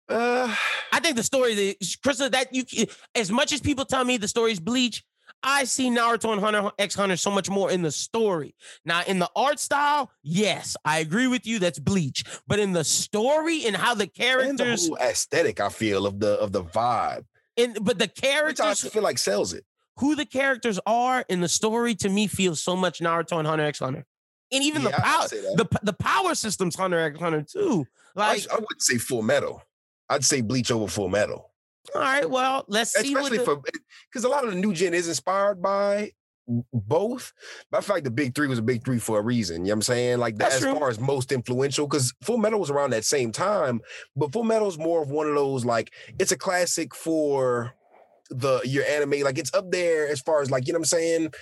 uh, I think the story, the Krista, that you as much as people tell me the story's Bleach, I see Naruto and Hunter X Hunter so much more in the story. Now, in the art style, yes, I agree with you. That's Bleach, but in the story and how the and the characters, whole aesthetic. I feel of the of the vibe, And but the which I characters, feel like sells it. Who the characters are in the story, to me, feels so much Naruto and Hunter X Hunter, and even Yeah, the power, the the power systems Hunter X Hunter too. I, Like, just- I wouldn't say Full Metal. I'd say Bleach over Full Metal, all right, well, let's see especially the, for because a lot of the new gen is inspired by both. But I feel like the big three was a big three for a reason. You know what I'm saying? Like that, as true. far as most influential, because Full Metal was around that same time, but Full Metal is more of one of those like it's a classic for the your anime. Like it's up there as far as like you know what I'm saying.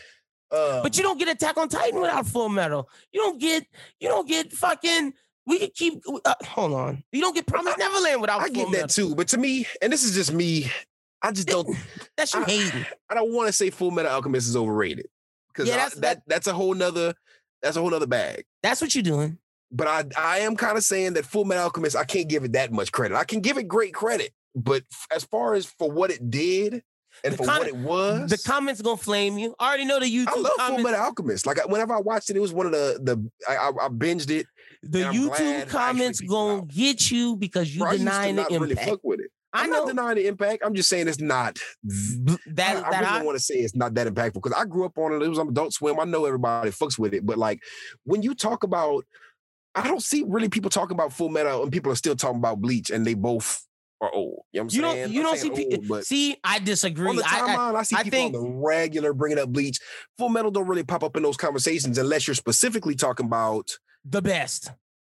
Uh, But you don't get Attack on Titan without Full Metal. You don't get you don't get fucking. We could keep. Uh, hold on. You don't get Promised Neverland without I get Metal. that too. But to me, and this is just me, I just don't. That's you I- hating. I don't want to say Full Metal Alchemist is overrated because Yeah, that's- that that's a whole nother that's a whole nother bag. That's what you're doing. But I I am kind of saying that Full Metal Alchemist I can't give it that much credit. I can give it great credit, but as far as for what it did and The for con- what it was, The comments gonna flame you. I already know the YouTube I love Full. Metal Alchemist. Like whenever I watched it, it was one of the the I, I, I binged it. The and I'm glad I YouTube comments gonna get you because you Bro, I used to denying the really impact. fuck with it. I'm not denying the impact. I'm just saying it's not. that I, I that really I- don't want to say it's not that impactful because I grew up on it. It was on Adult Swim. I know everybody fucks with it, but like when you talk about, I don't see really people talking about Full Metal and people are still talking about Bleach and they both are old. You know you don't you I'm don't see saying pe- but see. I disagree. on the I- I- timeline, I, see I people think- on the regular bringing up Bleach. Full Metal don't really pop up in those conversations unless you're specifically talking about the best.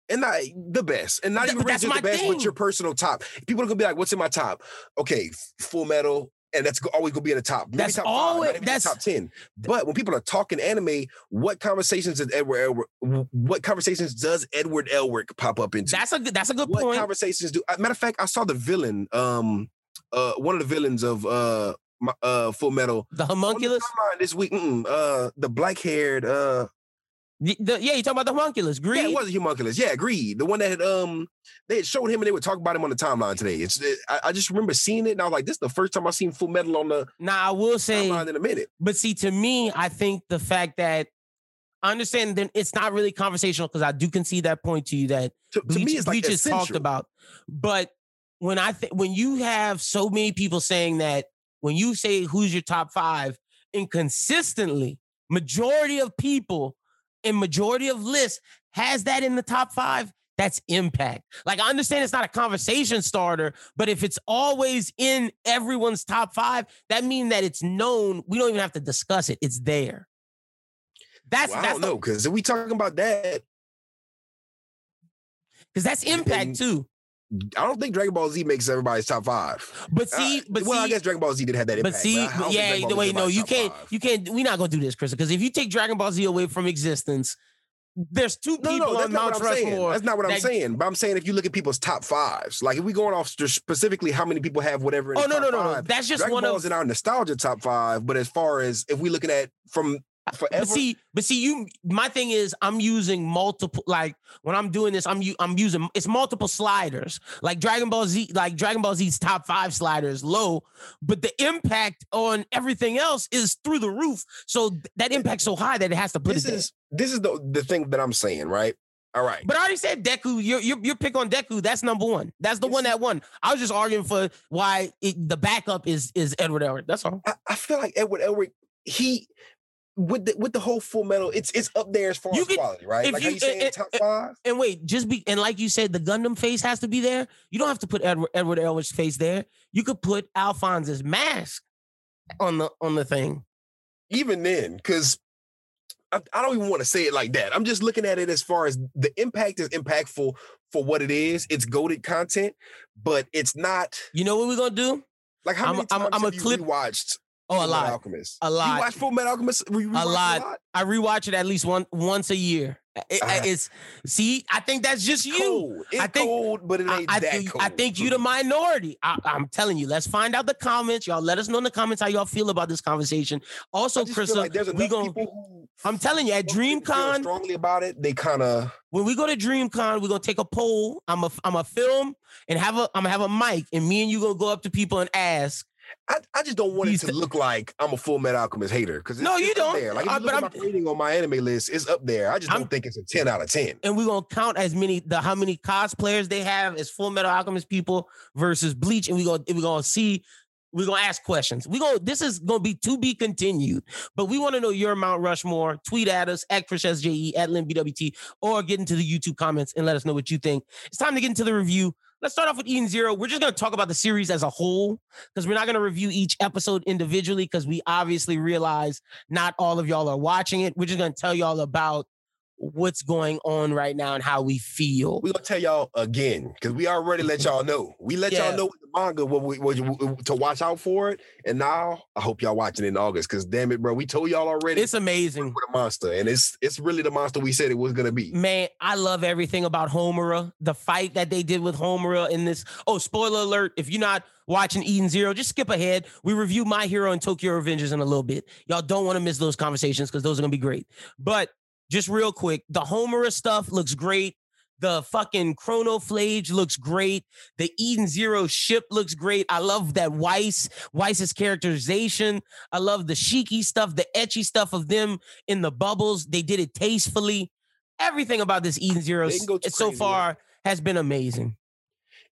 and not eh, the best, and not Th- even really just the best, thing. but your personal top. People are gonna be like, "What's in my top?" Okay, Full Metal, and that's always gonna be in the top. Maybe That's top always- five, that's- top ten. But when people are talking anime, what conversations does Edward Elric? What conversations does Edward Elric pop up into? That's a good. That's a good what point. conversations do? uh, Matter of fact, I saw the villain, um, uh, one of the villains of uh, my, uh, Full Metal. the homunculus. this week. Uh, the black haired, uh, The- the- yeah, you talking about the homunculus? Greed. yeah, it was a homunculus. Yeah, Greed, the one that had um they had showed him and they would talk about him on the timeline today. It's it, I, I just remember seeing it and I was like, this is the first time I've seen Full Metal on the now I will say, timeline in a minute. but see, to me, I think the fact that I understand that it's not really conversational because I do concede that point to you that To, to me, it's like Bleach is talked about. But when I think when you have so many people saying that when you say who's your top five, and consistently majority of people and majority of lists has that in the top five, that's impact. Like I understand it's not a conversation starter, but if it's always in everyone's top five, that means that it's known. We don't even have to discuss it. It's there. That's Well, I don't know because if we talking about that, because that's impact And- too. I don't think Dragon Ball Z makes everybody's top five. But see, Uh, but well, see, I guess Dragon Ball Z did have that But see, but yeah, the way no, you can't, five. you can't. We're not gonna do this, Chris, because if you take Dragon Ball Z away from existence, there's two people no, that's on not Mount what I'm saying. Rushmore. That's not what I'm saying. But I'm saying if you look at people's top fives, like if we going off specifically how many people have whatever. In Oh the no, no, top no, no. That's just Dragon one Ball of. in our nostalgia top five. But as far as if we looking at from forever, But see, but see, you. My thing is, I'm using multiple. Like when I'm doing this, I'm u- I'm using it's multiple sliders. Like Dragon Ball Z, like Dragon Ball Z's top five sliders low, but the impact on everything else is through the roof. So that impact's so high that it has to put this it there. is this is the the thing that I'm saying, right? All right. But I already said Deku. Your your your pick on Deku. That's number one. That's the Yes. one that won. I was just arguing for why it, the backup is is Edward Elric. That's all. I, I feel like Edward Elric, he with the with the whole full metal, it's it's up there as far You as could- quality, right? Like you- you saying eh, top five? And wait, just be and like you said, the Gundam face has to be there. You don't have to put Edward Edward Elric's face there. You could put Alphonse's mask on the on the thing. Even then, because I, I don't even want to say it like that. I'm just looking at it as far as the impact is impactful for what it is. It's goaded content, but it's not You know what we're gonna do? like how I'm- many I'm- times I'm a have you clip- rewatched Oh, a lot. Alchemist? A You watch Full Metal Alchemist? You rewatch lot. I rewatch it at least one once a year. It- Ah. it's see, I think that's just you. I think- cold, but it ain't I that think cold. I think you the minority. I, I'm telling you. Let's find out the comments. Y'all let us know in the comments how y'all feel about this conversation. Also, Chris, like we who I'm telling you, at DreamCon, strongly about it. They kind of when we go to DreamCon, we're gonna take a poll. I'm a I'm a film and have a I'm gonna have a mic, and me and you gonna go up to people and ask. I, I just don't want These it to look like I'm a Full Metal Alchemist hater because No, you don't. There. Like if Uh, you look but at my rating on my anime list, it's up there. I just I'm- don't think it's a ten out of ten. and we're gonna count as many the how many cosplayers they have as Full Metal Alchemist people versus Bleach, and we gonna we're gonna see. We're gonna ask questions. We go. This is gonna be to be continued, but we want to know your Mount Rushmore. Tweet at us at Chris SJE at LinBWT or get into the YouTube comments and let us know what you think. It's time to get into the review. Let's start off with Eden Zero. We're just gonna talk about the series as a whole because we're not gonna review each episode individually because we obviously realize not all of y'all are watching it. We're just gonna tell y'all about what's going on right now and how we feel. We're gonna tell y'all again because we already let y'all know. We let Yeah. y'all know with the manga what we what, to watch out for it. And now I hope y'all watching in August because damn it, bro, we told y'all already It's amazing. with a monster, and it's it's really the monster we said it was gonna be. Man, I love everything about Homura. The fight that they did with Homura in this. Oh, spoiler alert. If you're not watching Eden Zero, just skip ahead. We review My Hero and Tokyo Revengers in a little bit. Y'all don't want to miss those conversations because those are to be great. But just real quick, the Homura stuff looks great. The fucking Chrono Flage looks great. The Eden Zero ship looks great. I love that Weiss, Weiss's characterization. I love the cheeky stuff, the ecchi stuff of them in the bubbles. They did it tastefully. Everything about this Eden Zero They can go too so crazy, far has been amazing.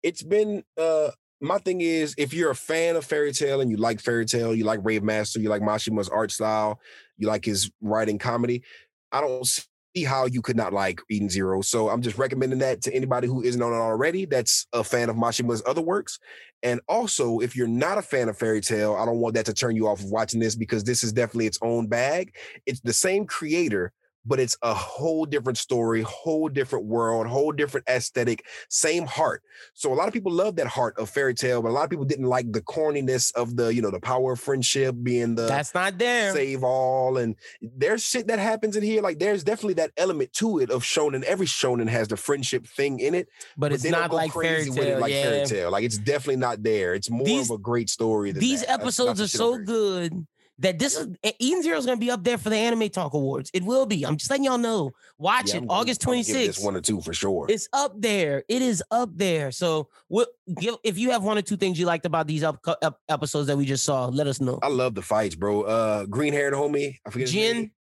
It's been uh my thing is if you're a fan of Fairy Tail and you like Fairy Tail, you like Rave Master, you like Mashima's art style, you like his writing comedy, I don't see how you could not like Eden Zero. So I'm just recommending that to anybody who isn't on it already that's a fan of Mashima's other works. And also, if you're not a fan of Fairy Tail, I don't want that to turn you off of watching this because this is definitely its own bag. It's the same creator, but it's a whole different story, whole different world, whole different aesthetic, same heart. So a lot of people love that heart of Fairy Tail, but a lot of people didn't like the corniness of the, you know, the power of friendship being the That's not there. save all. And there's shit that happens in here. Like there's definitely that element to it of shonen. Every shonen has the friendship thing in it, but it's don't like Fairy Tail. like yeah. Fairy Tail. Like it's definitely not there. It's more These- of a great story. Than These that. That's- episodes that's are the shit I'm so good that this is Eden Zero is going to be up there for the Anime Talk Awards. It will be. I'm just letting y'all know. Watch Yeah, it, I'm August I'm gonna give this 26th. one or two for sure. It's up there. It is up there. So, what? Give if you have one or two things you liked about these up, up episodes that we just saw, let us know. I love the fights, bro. Uh, green haired homie. I forget Jin?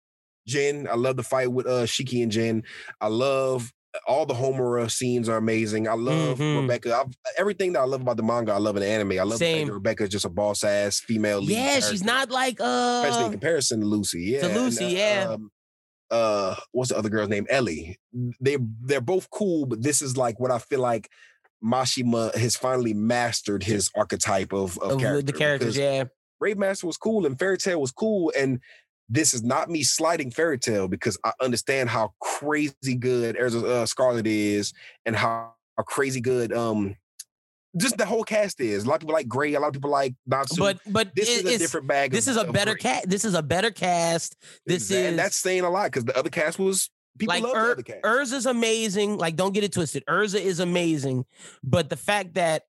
Jin. I love the fight with uh Shiki and Jin. I love all the Homura scenes are amazing. I love Mhm. Rebecca. I've, everything that I love about the manga, I love in the anime. I love Same. that Rebecca's just a boss ass female. lead Yeah, she's not like uh, especially in uh. comparison to Lucy. Yeah, to Lucy, uh, yeah. Um, uh, what's the other girl's name? Ellie. They they're both cool, but this is like what I feel like. Mashima has finally mastered his archetype of, of of character. the characters, yeah. Rave Master was cool and Fairy Tail was cool. And this is not me slighting Fairy Tail because I understand how crazy good Erza uh, Scarlet is and how, how crazy good um just the whole cast is. A lot of people like Gray, a lot of people like Natsu. But but this it- is a different bag. this of, is a better cast. This is a better cast. This Exact- is and that's saying a lot because the other cast was people like love the Ur- other cast. Erza's amazing. Like, don't get it twisted. Erza is amazing, but the fact that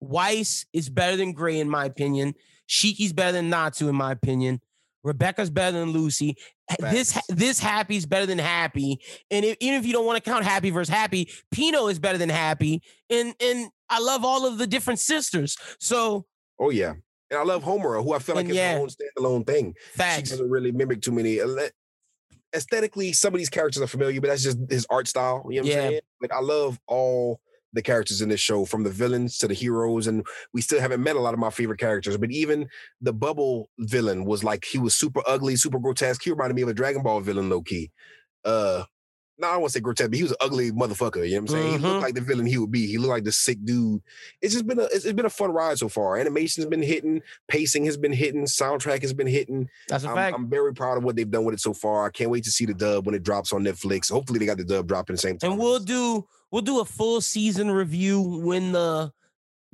Weiss is better than Gray, in my opinion. Shiki's better than Natsu, in my opinion. Rebecca's better than Lucy. H- This Facts. this Happy's better than Happy, and if, even if you don't want to count Happy versus Happy, Pino is better than Happy, and and I love all of the different sisters. So oh yeah. And I love Homura, who I feel like is yeah. her own standalone thing. Facts. She facts. doesn't really mimic too many. Uh, aesthetically, some of these characters are familiar, but that's just his art style. You know what Yeah. I'm saying? But I love all the characters in this show, from the villains to the heroes, and we still haven't met a lot of my favorite characters. But even the bubble villain was like he was super ugly, super grotesque. He reminded me of a Dragon Ball villain, low key. Uh, no, I don't want to say grotesque, but he was an ugly motherfucker. You know what I'm saying? He Mhm. looked like the villain he would be. He looked like the sick dude. It's just been a it's, it's been a fun ride so far. Animation's been hitting, pacing has been hitting, soundtrack has been hitting. That's a I'm, fact. I'm very proud of what they've done with it so far. I can't wait to see the dub when it drops on Netflix. Hopefully, they got the dub dropping the same time. and we'll do we'll do a full season review when the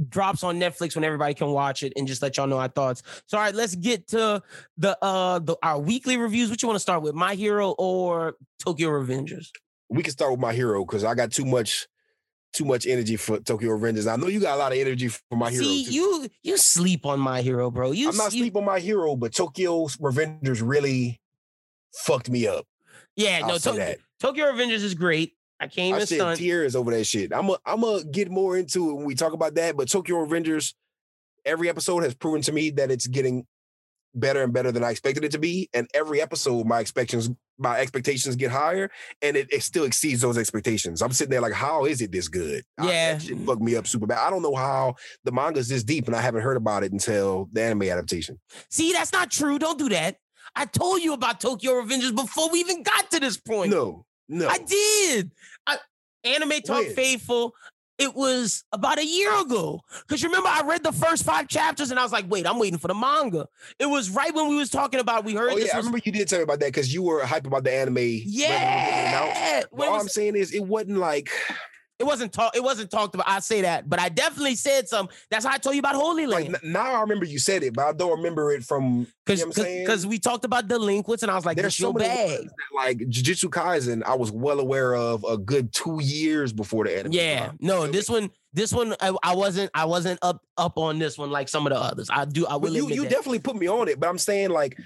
drops on Netflix when everybody can watch it and just let y'all know our thoughts. So all right, let's get to the uh the our weekly reviews. What you want to start with? My Hero or Tokyo Revengers? we can start with my hero because I got too much, too much energy for Tokyo Revengers. I know you got a lot of energy for my hero. See, too. you you sleep on My Hero, bro. You I'm not you, sleep on my hero, but Tokyo Revengers really fucked me up. Yeah, I'll no, say To- that. Tokyo Revengers is great. I can't I shed stunt. tears over that shit. I'm a, I'm gonna get more into it when we talk about that. But Tokyo Revengers, every episode has proven to me that it's getting better and better than I expected it to be. And every episode, my expectations, my expectations get higher, and it, it still exceeds those expectations. I'm sitting there like, how is it this good? I- Yeah. that shit fucked me up super bad. I don't know how the manga's this deep, and I haven't heard about it until the anime adaptation. See, that's not true. Don't do that. I told you about Tokyo Revengers before we even got to this point. No, no, I did. I, Anime Talk When? Faithful. it was about a year ago. Because remember, I read the first five chapters and I was like, wait, I'm waiting for the manga. It was right when we was talking about we heard Oh this yeah, I remember you did tell me about that because you were hype about the anime. right when it was getting announced. yeah. But When it all was- I'm saying is, it wasn't like It wasn't talk. It wasn't talked about. I say that, but I definitely said some. That's how I told you about Holy like Land n- now. I remember you said it, but I don't remember it from. because you know what I'm saying? because we talked about delinquents, and I was like, There's "This so many bag." ones that, like Jujutsu Kaisen. I was well aware of a good two years before the anime. Yeah, dropped. no, this one, this one, I, I wasn't, I wasn't up up on this one like some of the others. I do, I But will you admit you that. definitely put me on it. But I'm saying like,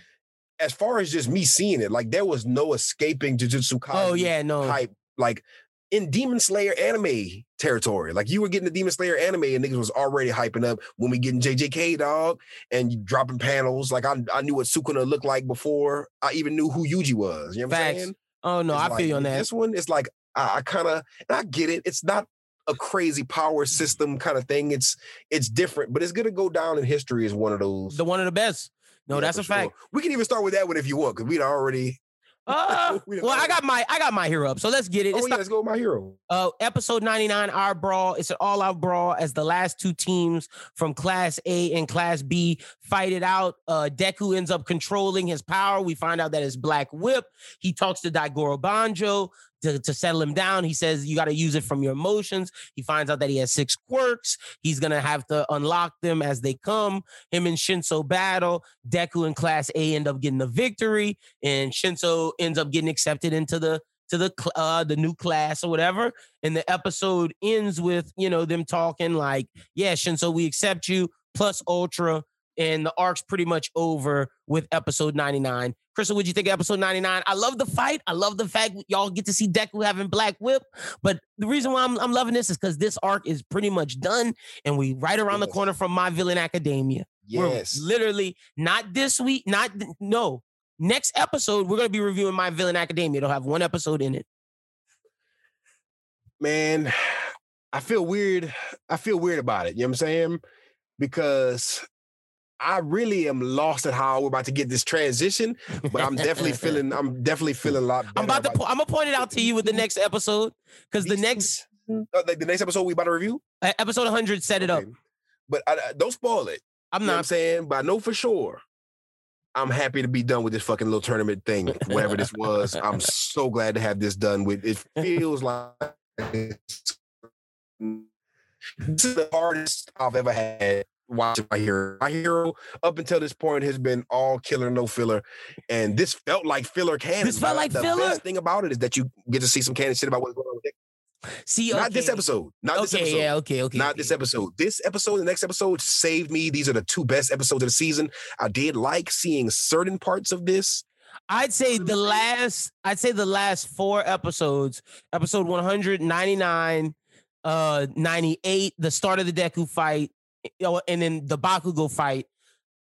as far as just me seeing it, like there was no escaping Jujutsu oh, Kaisen. oh yeah, no, hype. Like in Demon Slayer anime territory. Like you were getting the Demon Slayer anime and niggas was already hyping up when we getting JJK dog and dropping panels. Like I, I knew what Sukuna looked like before I even knew who Yuji was. You know what I'm Facts. saying? oh no, It's I like, feel you on that. This one, it's like I, I kind of and I get it. It's not a crazy power system kind of thing. It's it's different, but it's gonna go down in history as one of those. The one of the best. No, Yeah, that's a fact. We can even start with that one if you want, because we'd already. Uh, well, I got my, I got my hero up. So let's get it. Oh It's yeah, not- let's go with my hero. uh, episode 99, our brawl. It's an all-out brawl as the last two teams from Class A and Class B fight it out. Uh, Deku ends up controlling his power. We find out that it's Black Whip. He talks to Daigoro Banjo to, to settle him down. He says you got to use it from your emotions. He finds out that he has six quirks. He's gonna have to unlock them as they come. Him and Shinso battle. Deku and Class A end up getting the victory, and Shinso ends up getting accepted into the to the uh the new class or whatever and the episode ends with you know them talking like yeah Shinso we accept you plus ultra and the arc's pretty much over with episode 99 Crystal what'd you think of episode 99 I love the fight I love the fact y'all get to see Deku having black whip but the reason why I'm, I'm loving this is because this arc is pretty much done and we right around the corner from my villain academia we're Yes. literally not this week, not no. Next episode, we're gonna be reviewing My Villain Academia. It'll have one episode in it. man, I feel weird. I feel weird about it. You know what I'm saying? Because I really am lost at how we're about to get this transition, but I'm definitely feeling. I'm definitely feeling a lot. Better I'm about to. Po- I'm gonna point it out to you with the next episode because the next Uh, like the next episode we about to review. uh, episode 100 set it up. But I, I- don't spoil it. I'm You what I'm not. saying? But I know for sure. I'm happy to be done with this fucking little tournament thing, whatever this was. I'm so glad to have this done with. It feels like this is the hardest I've ever had watching my hero. My hero up until this point has been all killer, no filler, and this felt like filler canon. This felt like the filler? best thing about it is that you get to see some canon shit about what's going on with it. See, Not this episode. Not this episode. yeah, okay, okay. Not okay. this episode. This episode, the next episode saved me. These are the two best episodes of the season. I did like seeing certain parts of this. I'd say the last. I'd say the last four episodes. Episode 199, uh, 98, the start of the Deku fight, and then the Bakugo fight.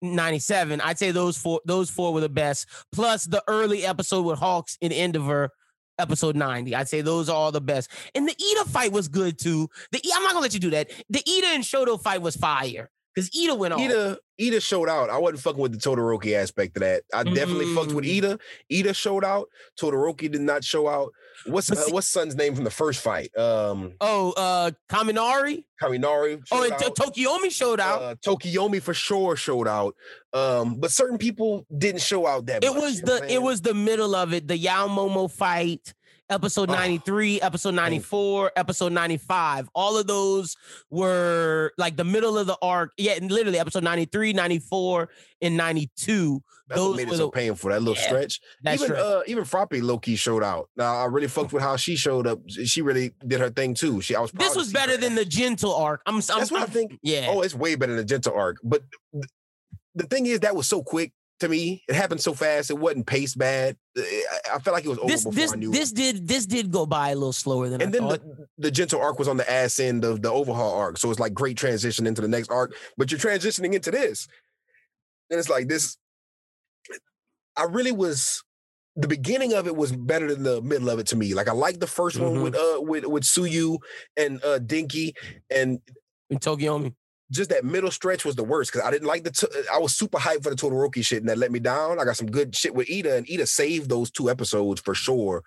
97. I'd say those four those four were the best. Plus the early episode with Hawks in Endeavor, episode 90. I'd say those are all the best. And the Iida fight was good too. The E, I'm not gonna let you do that. The Iida and Shoto fight was fire. Because Iida went off. Iida, Iida showed out. I wasn't fucking with the Todoroki aspect of that. I definitely fucked with Mm. Iida. Iida showed out. Todoroki did not show out. What's uh, what's son's name from the first fight? Um, Oh, uh Kaminari. Kaminari. Oh, and out. Tokoyami showed out. Uh, Tokoyami for sure showed out. Um, but certain people didn't show out that it much, was you know what the it was the middle of it. The Yao Momo fight, episode Oh. 93, episode 94, episode 95. All of those were like the middle of the arc. Yeah, and literally episode 93, 94, and 92. That's what those made were it so the- painful. That little Yeah, stretch. Even true. uh even Frappe low key showed out. Now I really fucked with how she showed up. She really did her thing too. She I was this was better than the gentle arc. I'm, I'm That's what I I'm- think. Yeah. Oh, it's way better than the gentle arc. But th- the thing is, that was so quick to me. It happened so fast. It wasn't paced bad. I, I felt like it was over this before this I knew. this it. did this did go by a little slower than And I then thought. the, the gentle arc was on the ass end of the overhaul arc. So it's like great transition into the next arc. But you're transitioning into this. And it's like this. I really was the beginning of it was better than the middle of it to me. Like I liked the 1st one Mhm. with uh with with Tsuyu and uh Dinky and in Tokoyami. Just that middle stretch was the worst because I didn't like the. T- I was super hyped for the Todoroki shit, and that let me down. I got some good shit with Iida, and Iida saved those two episodes for sure.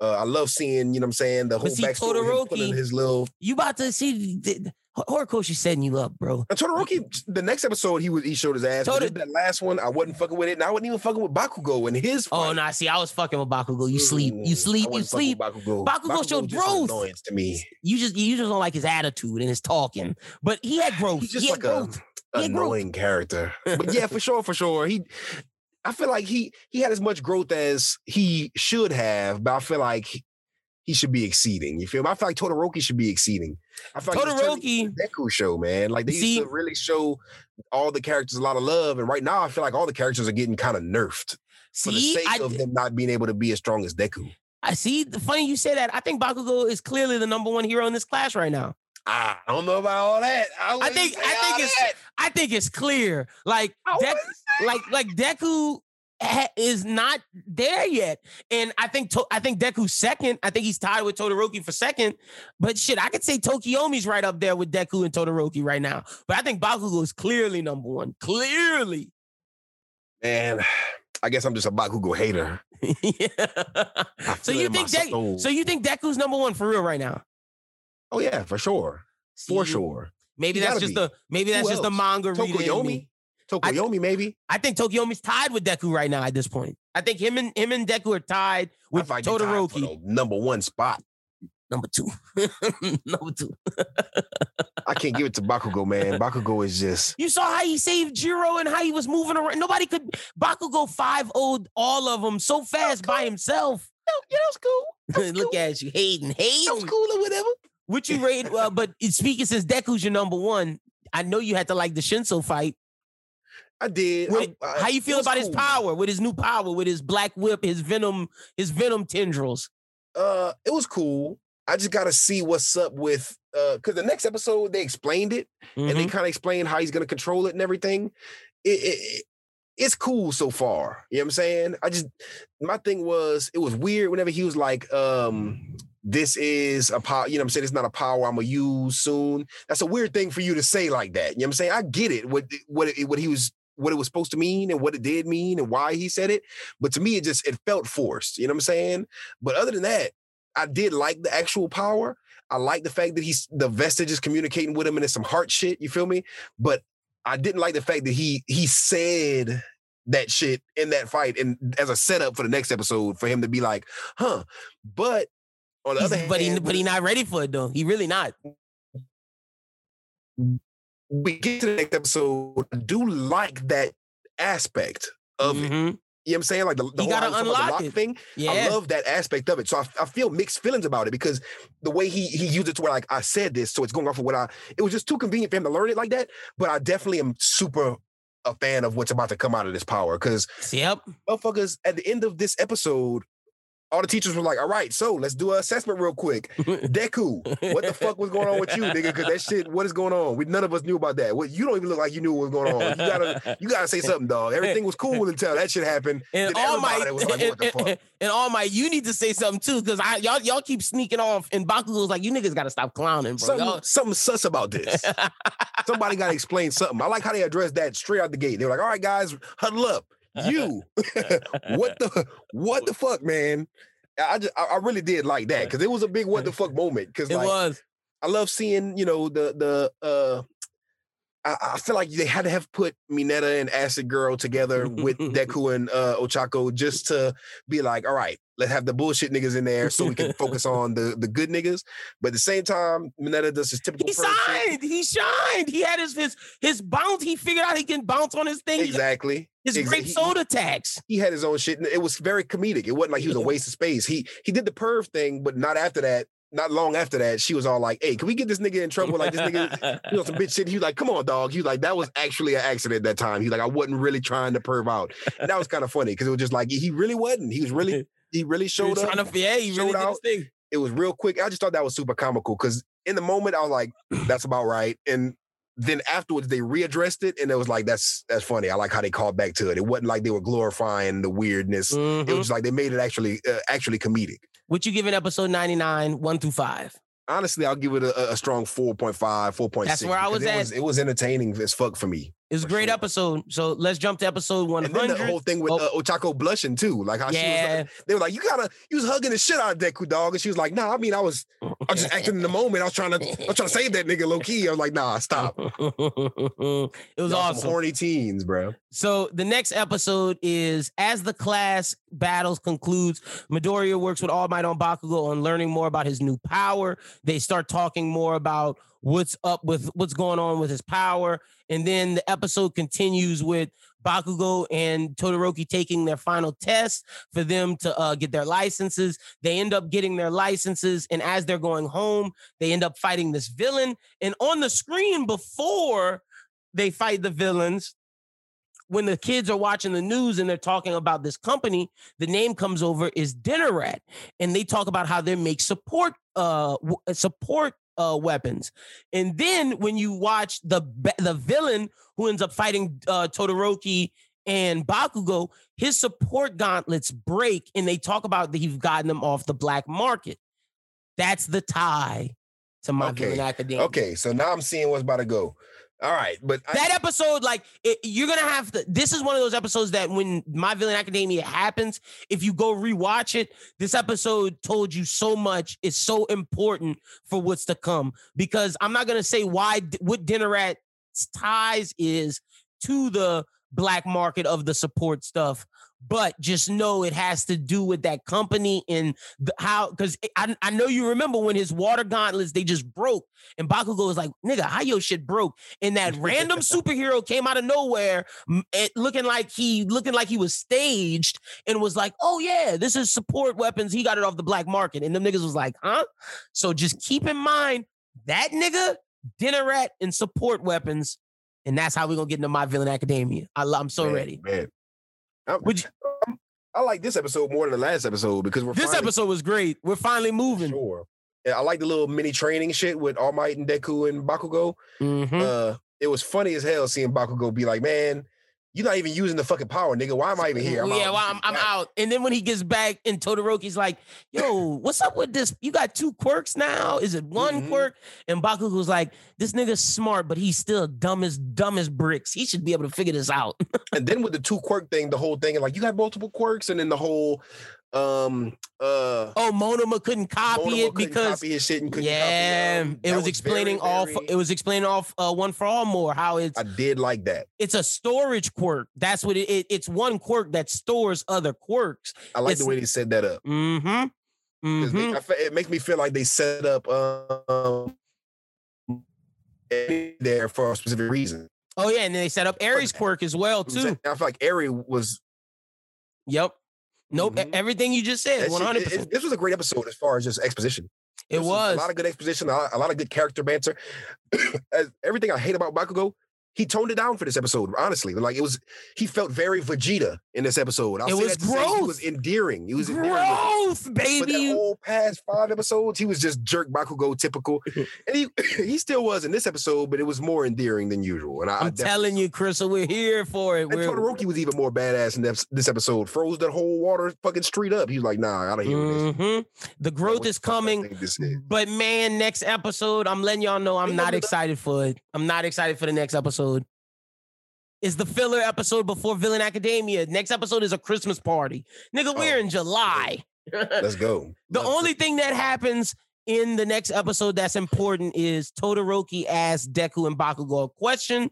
Uh, I love seeing, you know, what I'm saying the whole see, backstory. Todoroki- his little You about to see the, Horikoshi setting you up, bro. and Todoroki. The next episode, he was he showed his ass. but that last one, I wasn't fucking with it, and I wasn't even fucking with Bakugo and his. Oh fight. no, see, I was fucking with Bakugo. You sleep, you Mm, sleep, you sleep. with Bakugo. Bakugo showed growth. Annoyance to me. You just you just don't like his attitude and his talking. But he had growth. He's just he had like a growth. Growth. annoying character. But yeah, for sure, for sure. He I feel like he he had as much growth as he should have, but I feel like he, should be exceeding. You feel me? I feel like Todoroki should be exceeding. I feel like Todoroki, Deku show, man. Like they See- used to really show all the characters a lot of love, and right now I feel like all the characters are getting kind of nerfed for the sake I, of them not being able to be as strong as Deku. I see. The funny you say that. I think Bakugo is clearly the number one hero in this class right now. I don't know about all that. I, wouldn't think- I think it's- that. I think it's clear. Like I like like Deku is not there yet, and I think to- I think Deku's second. I think he's tied with Todoroki for second. But shit, I could say Tokoyami's right up there with Deku and Todoroki right now. But I think Bakugo is clearly number one. Clearly. man. I guess I'm just a Bakugo hater. yeah. So you it in my think soul. so you think Deku's number one for real right now? Oh yeah, for sure, for See, sure. Maybe that's just be. the maybe that's Who just the manga reader. Tokoyami, Tokoyami, maybe. I think Tokoyami's tied with Deku right now at this point. I think him and him and Deku are tied with fight they tied for Todoroki. the number one spot. Number two. Number two. I can't give it to Bakugo, man. Bakugo is just You saw how he saved Jiro and how he was moving around. Nobody could Bakugo 5 0 all of them so fast by himself. yeah, that's cool. That's Look cool. at you, hating, That was hating. cool or whatever. What you rate? Uh, but speaking since Deku's your number one, I know you had to like the Shinso fight. I did. I- I- how you feel about his power, with his new power, with his black whip, his venom, his venom tendrils? Uh, it was cool. I just got to see what's up with uh, because the next episode they explained it and they Mhm. kind of explained how he's gonna control it and everything. It, it, it- it's cool so far. You know what I'm saying? I just my thing was it was weird whenever he was like, um, this is a power, you know what I'm saying? It's not a power I'm gonna use soon. That's a weird thing for you to say like that. You know what I'm saying? I get it, what what it, what he was what it was supposed to mean and what it did mean and why he said it. But to me, it just it felt forced. You know what I'm saying? But other than that, I did like the actual power. I like the fact that he's the vestige is communicating with him and it's some heart shit. You feel me? But I didn't like the fact that he he said that shit in that fight and as a setup for the next episode for him to be like, huh. But on the He's- other hand, but he but he not ready for it though. He really not. We get to the next episode. I do like that aspect of it. Mm-hmm. You know what I'm saying? Like the, the whole gotta how he's talking about the unlock lock it. thing. Yeah. I love that aspect of it. So I, I feel mixed feelings about it because the way he he used it to where like I said this, so it's going off of what I. It was just too convenient for him to learn it like that. But I definitely am super a fan of what's about to come out of this power because Yep. motherfuckers at the end of this episode. All the teachers were like, "All right, so let's do an assessment real quick." Deku, what the fuck was going on with you, nigga? Because that shit, what is going on? We none of us knew about that. What you don't even look like you knew what was going on. You gotta, you gotta say something, dog. Everything was cool until that shit happened. And Then all my like, fuck? and all my you need to say something too because I y'all y'all keep sneaking off and Bakugo's like you niggas got to stop clowning, bro. Something, Y'all- something sus about this. Somebody got to explain something. I like how they addressed that straight out the gate. They were like, "All right, guys, huddle up." You, what the, what the fuck, man? I just, I really did like that because it was a big what the fuck moment. Because it like, was. I love seeing, you know, the the uh I, I feel like they had to have put Mineta and Acid Girl together with Deku and uh Ochako just to be like, all right, let's have the bullshit niggas in there so we can focus on the the good niggas. But at the same time, Mineta does his typical He shit. shined. He shined. He had his his his bounce. He figured out he can bounce on his thing. Exactly. His Exa- grape soda tax. He had his own shit, and it was very comedic. It wasn't like he was a waste of space. He he did the perv thing, but not after that. Not long after that, she was all like, "Hey, can we get this nigga in trouble? Like this nigga, you know, some bitch shit. He was like, come on, dog. He was like, that was actually an accident that time. He was like, I wasn't really trying to perv out. And that was kind of funny because it was just like, he really wasn't. He was really, he really He showed was up. trying to yeah, he really showed his out. it was real quick. I just thought that was super comical because in the moment I was like, that's about right. And then afterwards they readdressed it and it was like, that's that's funny. I like how they called back to it. It wasn't like they were glorifying the weirdness. It Mhm. was like they made it actually uh, actually comedic. What you giving episode 99, one through five? honestly, I'll give it a, a strong 4.5, 4.6. That's where I was it at. Was, it was entertaining as fuck for me. It was a great sure. episode. So let's jump to episode one And then the whole thing with Oh. uh, Ochako blushing too, like how she was. Yeah. Like, they were like, "You gotta, you was hugging the shit out of Deku dog," and she was like, "Nah, I mean, I was, I was just acting in the moment. I was trying to, I was trying to save that nigga low key. I was like, Nah, stop. it was Y'all some awesome. horny teens, bro. So the next episode is as the class battles concludes, Midoriya works with All Might on Bakugo on learning more about his new power. They start talking more about what's up with what's going on with his power. And then the episode continues with Bakugo and Todoroki taking their final test for them to uh, get their licenses. They end up getting their licenses, and as they're going home, they end up fighting this villain. And on the screen before they fight the villains, when the kids are watching the news and they're talking about this company, the name comes over is Detnerat, and they talk about how they make support uh support uh weapons. And then when you watch the the villain who ends up fighting uh Todoroki and Bakugo, his support gauntlets break, and they talk about that he's gotten them off the black market. That's the tie to my Okay, villain academia. Okay, so now I'm seeing what's about to go. All right, but I, that episode, like it, you're gonna have to. This is one of those episodes that when My Villain Academia happens, if you go rewatch it, this episode told you so much. It's so important for what's to come because I'm not gonna say why what Detnerat ties is to the black market of the support stuff. But just know it has to do with that company and the, how, because I, I know you remember when his water gauntlets they just broke, and Bakugo was like, "Nigga, how your shit broke?" and that random superhero came out of nowhere it, eh, looking like he looking like he was staged and was like oh yeah this is support weapons he got it off the black market and them niggas was like huh so just keep in mind that nigga Detnerat and support weapons and that's how we're gonna get into my villain academia I, i'm so man, ready man. I'm- Would you- I like this episode more than the last episode because we're this finally- episode was great we're finally moving Sure. Yeah, I like the little mini training shit with All Might and Deku and Bakugo. Mhm. Uh, it was funny as hell seeing Bakugo be like, "Man, you're not even using the fucking power, nigga. Why am I even here?" I'm yeah, out. well, I'm, I'm out. And then when he gets back, and Todoroki's like, "Yo, what's up with this? You got two quirks now? Is it one Mhm. quirk?" And Bakugo's like, "This nigga's smart, but he's still dumb as dumb as bricks. He should be able to figure this out." And then with the two quirk thing, the whole thing, and like you got multiple quirks, and then the whole um uh oh, Monoma couldn't copy Monoma it couldn't because copy his shit and couldn't yeah, copy, um, it that was explaining very, all. very- It was explaining off uh, one for all more how it's I did like that. it's a storage quirk. That's what it, it. It's one quirk that stores other quirks. I like It's- the way they set that up. Mm-hmm. Mm-hmm. they- I it makes me feel like they set up um there for a specific reason. Oh yeah, and then they set up Eri's quirk as well too. I feel like Eri's was Yep. Nope. Mhm. Everything you just said, one hundred percent. This was a great episode as far as just exposition. It This was. a lot of good exposition, a lot, a lot of good character banter. As, everything I hate about Bakugo, he toned it down for this episode. Honestly, like it was, he felt very Vegeta in this episode. I'll It was say He was endearing. He was endearing. with it. Growth, But that baby. whole past five episodes, he was just jerk Bakugo typical, and he he still was in this episode, but it was more endearing than usual. And I, definitely- telling you, Crystal, we're here for it. And We're, Todoroki was even more badass in this, this episode. Froze that whole water fucking street up. He was like, "Nah, I gotta hear this." Mhm. The growth is the coming. this is. But man, next episode, I'm letting y'all know I'm not excited for it. I'm not excited for the next episode. It's the filler episode before Villain Academia. Next episode is a Christmas party. Nigga, we're Oh, in July. Let's go. The Let's only thing that happens in the next episode that's important is Todoroki asked Deku and Bakugo a question.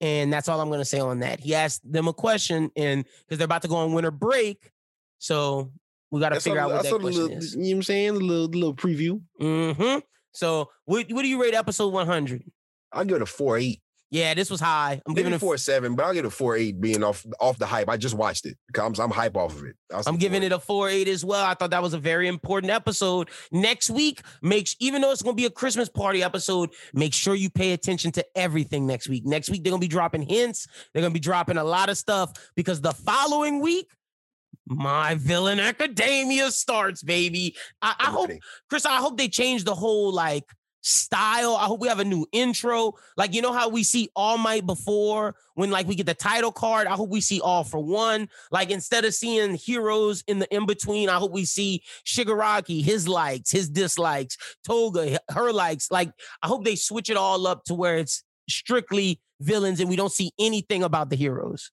And that's all I'm going to say on that. He asked them a question, and because they're about to go on winter break. So we got to I figure out what that question little, is. You know what I'm saying? A little, little preview. hmm So what, what do you rate episode 100? I'll give it a four eight. Yeah, this was high. I'm giving it four seven, but I'll give it a four eight being off off the hype. I just watched it. I'm, I'm hype off of it. I'm giving 4.8. it a 4-8 as well. I thought that was a very important episode. Next week, make s- even though it's gonna be a Christmas party episode, make sure you pay attention to everything next week. Next week, they're gonna be dropping hints, they're gonna be dropping a lot of stuff because the following week, my villain academia starts, baby. I, I hope. Chris, I hope they change the whole like style. I hope we have a new intro. Like, you know how we see All Might before when like we get the title card. I hope we see All for One. Like instead of seeing heroes in the in between, I hope we see Shigaraki, his likes, his dislikes, Toga, her likes. Like, I hope they switch it all up to where it's strictly villains and we don't see anything about the heroes.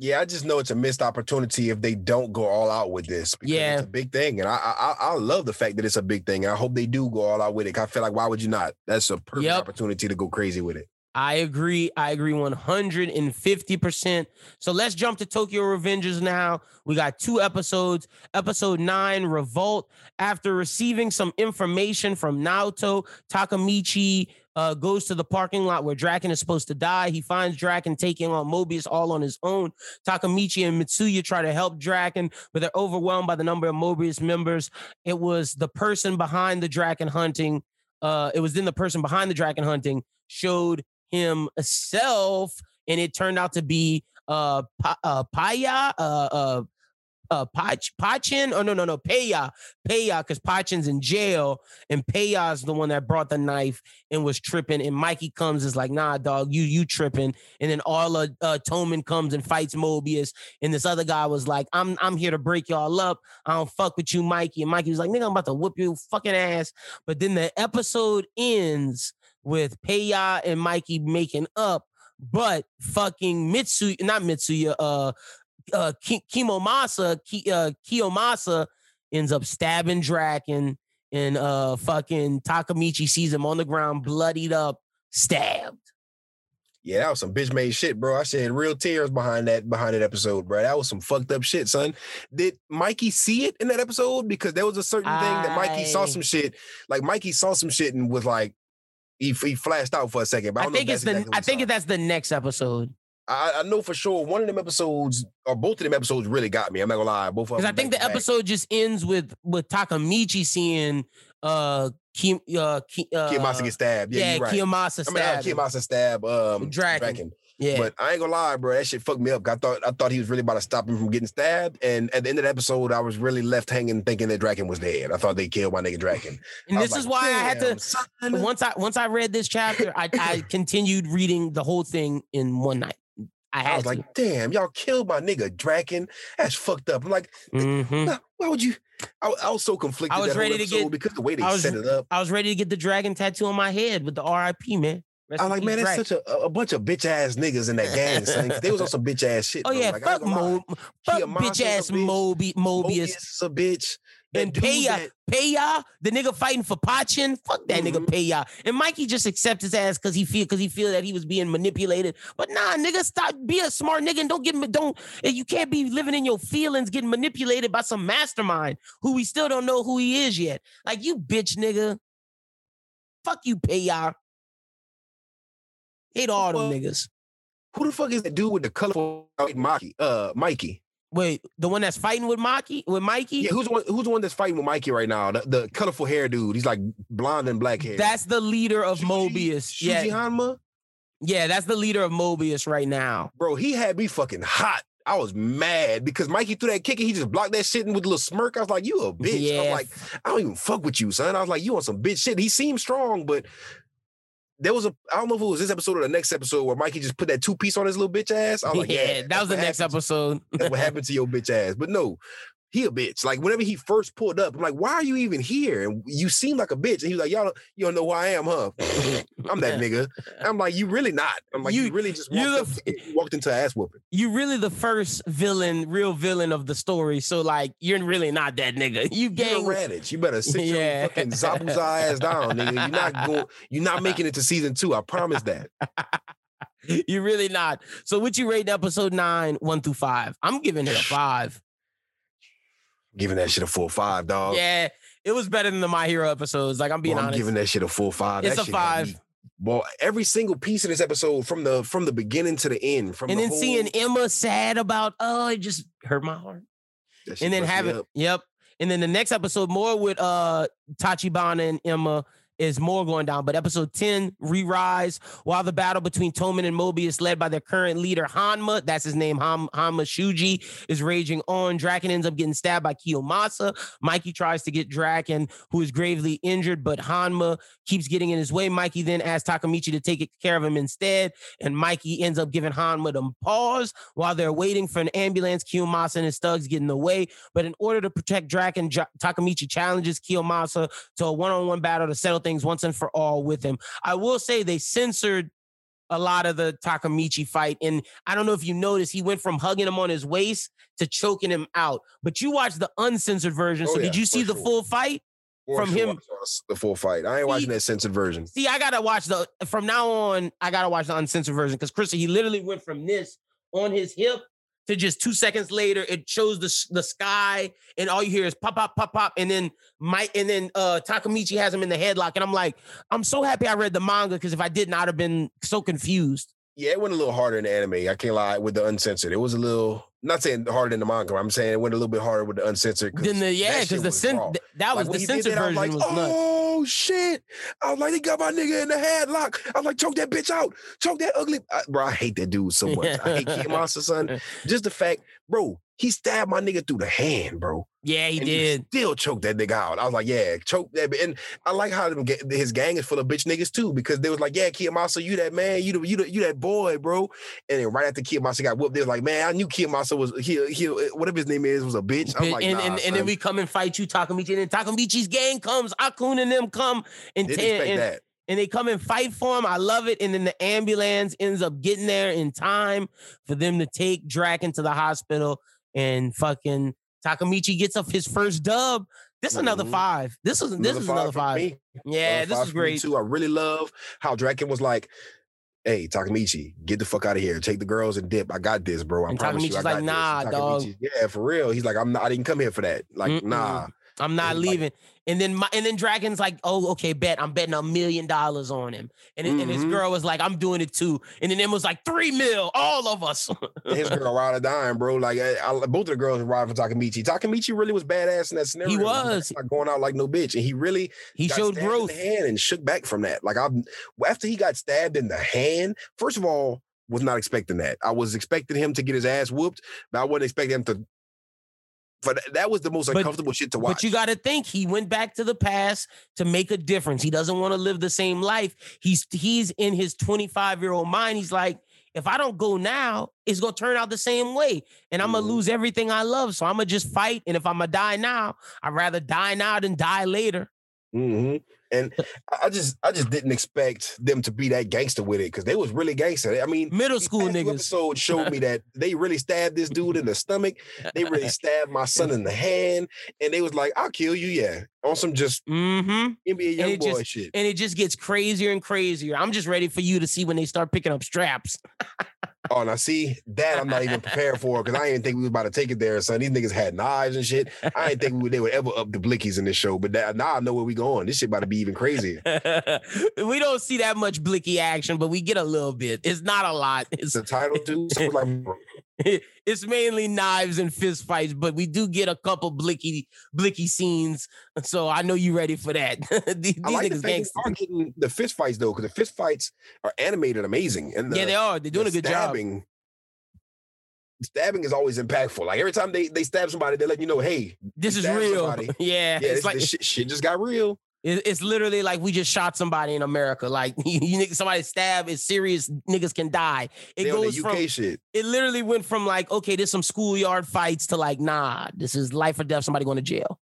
Yeah, I just know it's a missed opportunity if they don't go all out with this. Yeah, it's a big thing, and I, I I love the fact that it's a big thing. And I hope they do go all out with it. I feel like why would you not? That's a perfect yep. opportunity to go crazy with it. I agree. I agree 150%. So let's jump to Tokyo Revengers now. We got two episodes. Episode nine, Revolt. After receiving some information from Naoto, Takemichi uh, goes to the parking lot where Draken is supposed to die. He finds Draken taking on Mobius all on his own. Takemichi and Mitsuya try to help Draken, but they're overwhelmed by the number of Mobius members. It was the person behind the Draken hunting. Uh, it was then the person behind the Draken hunting showed himself, and it turned out to be uh, uh Paya, uh, uh, uh Pach, Pachin, oh no, no, no, Paya, Paya, because Pachin's in jail, and Paya's the one that brought the knife and was tripping. And Mikey comes is like, nah, dog, you you tripping. And then Arla uh, Toman comes and fights Mobius, and this other guy was like, I'm I'm here to break y'all up. I don't fuck with you, Mikey. And Mikey was like, nigga, I'm about to whoop your fucking ass. But then the episode ends with Paya and Mikey making up, but fucking Mitsu, not Mitsuya, uh, uh, Kimomasa, Ki, uh, Kiyomasa ends up stabbing Draken, and uh, fucking Takemichi sees him on the ground, bloodied up, stabbed. Yeah, that was some bitch made shit, bro. I shed real tears behind that behind that episode, bro. That was some fucked up shit, son. Did Mikey see it in that episode? Because there was a certain I... thing that Mikey saw some shit. Like Mikey saw some shit and was like, he, he flashed out for a second. But I, I think it's the exactly I think that's the next episode. I, I, know for sure one of them episodes or both of them episodes really got me. I'm not gonna lie, both of them. Because I think the episode just ends with with Takemichi seeing uh Ki, uh, Ki, uh Kiyomasa get stabbed. Yeah, yeah right. Kiyomasa stab. I mean, uh, Kiyomasa stab um Draken. Draken. Yeah. But I ain't gonna lie, bro. That shit fucked me up. I thought I thought he was really about to stop him from getting stabbed. And at the end of the episode, I was really left hanging thinking that Draken was dead. I thought they killed my nigga Draken. And this like, is why I had to son. once I once I read this chapter, I, I continued reading the whole thing in one night. I, I was to. like, damn, y'all killed my nigga Draken. That's fucked up. I'm like, mm-hmm. why would you? I, I, was so conflicted. I was ready to get because the way they was, set it up. I was ready to get the dragon tattoo on my head with the RIP, man. Rest I'm like, man, that's such a, a bunch of bitch ass niggas in that gang. Son. they was on some bitch ass shit. Oh yeah, like, fuck Mo, fuck bitch ass Mobi, Mobius. Mobius a bitch. And Paya, Paya, the nigga fighting for Pachin, fuck that mm-hmm. nigga Paya. And Mikey just accept his ass because he feel because he feel that he was being manipulated. But nah, nigga, stop. Be a smart nigga and don't get don't. You can't be living in your feelings, getting manipulated by some mastermind who we still don't know who he is yet. Like you, bitch, nigga. Fuck you, Paya. Hate all them niggas. Who the fuck is that dude with the colorful Mikey? Uh, Mikey. Wait, the one that's fighting with Mikey? With Mikey? Yeah, who's the one? Who's the one that's fighting with Mikey right now? The, the colorful hair dude. He's like blonde and black hair. That's the leader of Shuji, Mobius. Shuji yeah. Hanma? Yeah, that's the leader of Mobius right now. Bro, he had me fucking hot. I was mad because Mikey threw that kick and he just blocked that shit with a little smirk. I was like, you a bitch. Yeah. I'm like, I don't even fuck with you, son. I was like, you on some bitch shit. He seemed strong, but there was a I don't know if it was this episode or the next episode where Mikey just put that two piece on his little bitch ass. I was like, yeah, yeah that was the next episode. that's what happened to your bitch ass. But no, he a bitch. Like whenever he first pulled up, I'm like, why are you even here? And you seem like a bitch. And he was like, y'all, don't, you don't know who I am, huh? I'm that nigga. I'm like, you really not. I'm like, you, you really just walked, the, walked into ass whooping. You really the first villain, real villain of the story. So like, you're really not that nigga. You gang Raditz. You better sit yeah. your fucking Zabuza ass down, nigga. You're not going. You're not making it to season two. I promise that. you're really not. So what you rate episode nine, one through five? I'm giving it a five giving that shit a full five, dog. Yeah, it was better than the My Hero episodes. Like I'm being well, I'm honest. giving that shit a full five. It's that a five. Well, every single piece of this episode, from the from the beginning to the end, from and the then whole... seeing Emma sad about, oh, it just hurt my heart. And then having, yep. And then the next episode, more with uh Tachibana and Emma, is more going down. But episode 10, Re-Rise, while the battle between Toman and Mobius, led by their current leader, Hanma, that's his name, Han- Hanma Shuji, is raging on. Draken ends up getting stabbed by Kiyomasa. Mikey tries to get Draken, who is gravely injured, but Hanma keeps getting in his way. Mikey then asks Takemichi to take care of him instead, and Mikey ends up giving Hanma the pause while they're waiting for an ambulance. Kiyomasa and his thugs get in the way, but in order to protect Draken, J- Takemichi challenges Kiyomasa to a one-on-one battle to settle things once and for all with him. I will say they censored a lot of the Takemichi fight. And I don't know if you noticed, he went from hugging him on his waist to choking him out. But you watched the uncensored version. Oh, so yeah, did you see the sure. full fight? For From sure, him- the full fight. I ain't See- watching that censored version. See, I gotta watch the from now on, I gotta watch the uncensored version because Chris, he literally went from this on his hip to just two seconds later, it shows the the sky, and all you hear is pop, pop, pop, pop, and then Mike, and then uh Takemichi has him in the headlock, and I'm like, I'm so happy I read the manga because if I didn't, I'd have been so confused. Yeah, it went a little harder in the anime. I can't lie with the uncensored. It was a little not saying harder than the manga. I'm saying it went a little bit harder with the uncensored. Then the yeah, because the cen- th- that was Like, the censored that, I was version like, was nuts. oh shit! I was like, they got my nigga in the headlock. I was like, choke that bitch out, choke that ugly. I, bro, I hate that dude so much. I hate Kiyomasa, son. Just the fact, bro, he stabbed my nigga through the hand, bro. Yeah, he and did. still choked that nigga out. I was like, yeah, choke that. And I like how them his gang is full of bitch niggas too, because they was like, yeah, Kiyomasa, you that man, you the, you the, you that boy, bro. And then right after Kiyomasa got whooped, they was like, man, I knew Kiyomasa was he, he whatever his name is was a bitch. I'm and, like, and, nah, and, and then we come and fight you, Takemichi, and then Takemichi's gang comes, Akkun and them come and, didn't ta- expect and, that. and they come and fight for him. I love it. And then the ambulance ends up getting there in time for them to take Draken to the hospital and fucking Takemichi gets up his first dub. This is another Mhm. five. This is this is another five. me. Yeah, Another this five is great. too. I really love how Draken was like, "Hey, Takemichi, get the fuck out of here. Take the girls and dip. I got this, bro. I And promise you, I got like, "Nah, dog. Yeah, for real. He's like, "I'm not. I didn't come here for that. Like, Mm-mm. nah." I'm not And, like- leaving. And then my and then Draken's like, oh, okay, bet I'm betting a million dollars on him. And, then- and his Mhm. girl was like, I'm doing it too. And then it was like, three mil, all of us. His girl ride or dying, bro. Like I, I, both of the girls riding for Takemichi. Takemichi really was badass in that scenario. He was. not going out like no bitch, and he really he showed growth. the hand and shook back from that. Like I, after he got stabbed in the hand, first of all, was not expecting that. I was expecting him to get his ass whooped, but I wasn't expecting him to. For that, that was the most But- uncomfortable shit to watch. But you got to think he went back to the past to make a difference. He doesn't want to live the same life. He's he's in his 25 year old mind. He's like, if I don't go now, it's gonna turn out the same way, and I'm gonna Mhm. lose everything I love. So I'm gonna just fight. And if I'm gonna die now, I'd rather die now than die later. hmm And I- just, I just didn't expect them to be that gangster with it because they was really gangster. I mean, Middle school niggas. episode showed me that they really stabbed this dude in the stomach. They really stabbed my son in the hand, and they was like, "I'll kill you." Yeah, on some just Mm-hmm. NBA YoungBoy just- shit. And it just gets crazier and crazier. I'm just ready for you to see when they start picking up straps. Oh, now see that I'm not even prepared for because I didn't think we was about to take it there, son. These niggas had knives and shit. I didn't think we they would ever up the blickies in this show, but that, now I know where we going. This shit about to be even crazier. we don't see that much blicky action, but we get a little bit. It's not a lot. It's The title too. So like, it's mainly knives and fist fights, but we do get a couple blicky blicky scenes. So I know you ready for that. these I like the niggas fact they are getting the fist fights though, because the fist fights are animated amazing, and the, Yeah, they are. They're doing the a good job. stabbing, Stabbing is always impactful. Like every time they they stab somebody, they let you know, hey, This is real. somebody. Yeah, yeah, it's this, like this shit, shit just got real. It- it's literally like we just shot somebody in America. Like you, somebody stab is serious. Niggas can die. It They goes from shit. it literally went from like okay, there's some schoolyard fights to like nah, this is life or death. Somebody going to jail.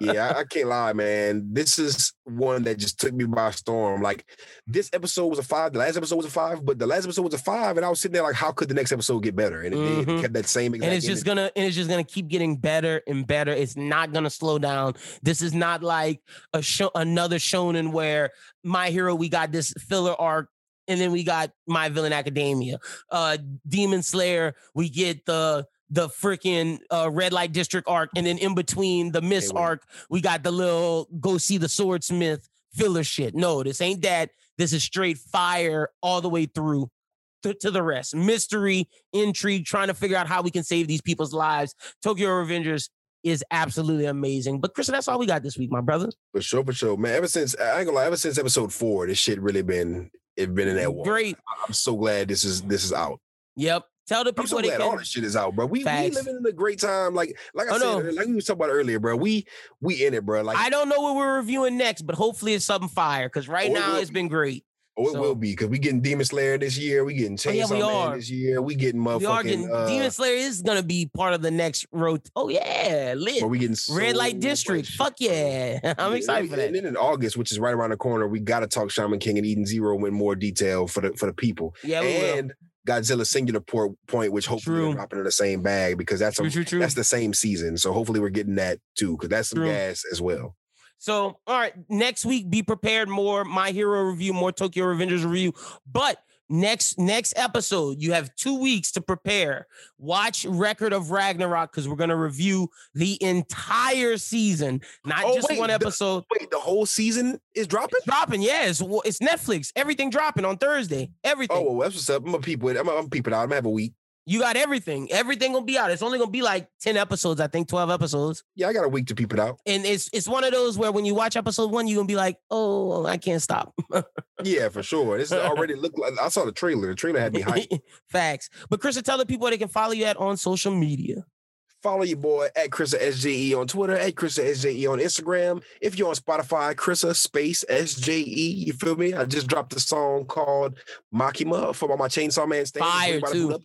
Yeah, I, I can't lie, man. This is one that just took me by storm. Like this episode was a five, the last episode was a five, but the last episode was a five, and I was sitting there like, how could the next episode get better? And it. Mhm. it kept that same exact. and it's just energy. gonna and it's just gonna keep getting better and better. It's not gonna slow down. This is not like a show another shonen where my hero we got this filler arc. And then we got My Villain Academia, uh, Demon Slayer. We get the the freaking uh, Red Light District arc, and then in between the Miss wait. arc, we got the little go see the swordsmith filler shit. No, this ain't that. This is straight fire all the way through to, to the rest. Mystery, intrigue, trying to figure out how we can save these people's lives. Tokyo Revengers is absolutely amazing. But Chris, that's all we got this week, my brother. For sure, for sure, man. Ever since I ain't gonna lie, ever since episode four, this shit really been it been in that water. Great. I'm so glad this is this is out. Yep. Tell the I'm people so they glad can. all this shit is out, bro. We we living in a great time. Like like I Oh, said, no. like we was talking about earlier, bro. We we in it, bro. Like I don't know what we're reviewing next, but hopefully it's something fire. Because right now it's be. been great. Oh, it so- will be because we getting Demon Slayer this year. We getting Oh, yeah, Chainsaw Man are. this year. We getting motherfucking. We are getting uh, Demon Slayer is gonna be part of the next road. Oh yeah, lit. bro, we getting so Red Light District. much Fuck yeah. I'm Yeah, excited and for that. And then in August, which is right around the corner, we got to talk Shaman King and Eden Zero in more detail for the for the people. Yeah, we will. and Godzilla Singular Point, which hopefully True. we're dropping in the same bag because that's True, a, true, that's the same season. So hopefully we're getting that too because that's some gas as well. So, all right, next week, be prepared. More My Hero review, more Tokyo Revengers review. But next next episode, you have two weeks to prepare. Watch Record of Ragnarok because we're gonna review the entire season, not Oh, just wait, one the- episode. Wait, the whole season is dropping? It's dropping, yeah. It's, it's Netflix. Everything dropping on Thursday. Oh, everything. Oh, well, that's what's up. I'm gonna peep with it. I'm I'm peep it out. I'm gonna have a week. You got everything. Everything gonna be out. It's only gonna be like 10 episodes, I think, 12 episodes. Yeah, I got a week to peep it out. And it's it's one of those where when you watch episode one, you're gonna be like, oh, I can't stop. Yeah, for sure. This already look like I saw the trailer. The trailer had me hyped. Facts. But Chris, tell the people they can follow you at on social media. Follow your boy at Chrissa SJE on Twitter, at Chrissa SJE on Instagram. If you're on Spotify, Chrissa space SJE. You feel me? I just dropped a song called Makima for my Chainsaw Man stand. Fire, too.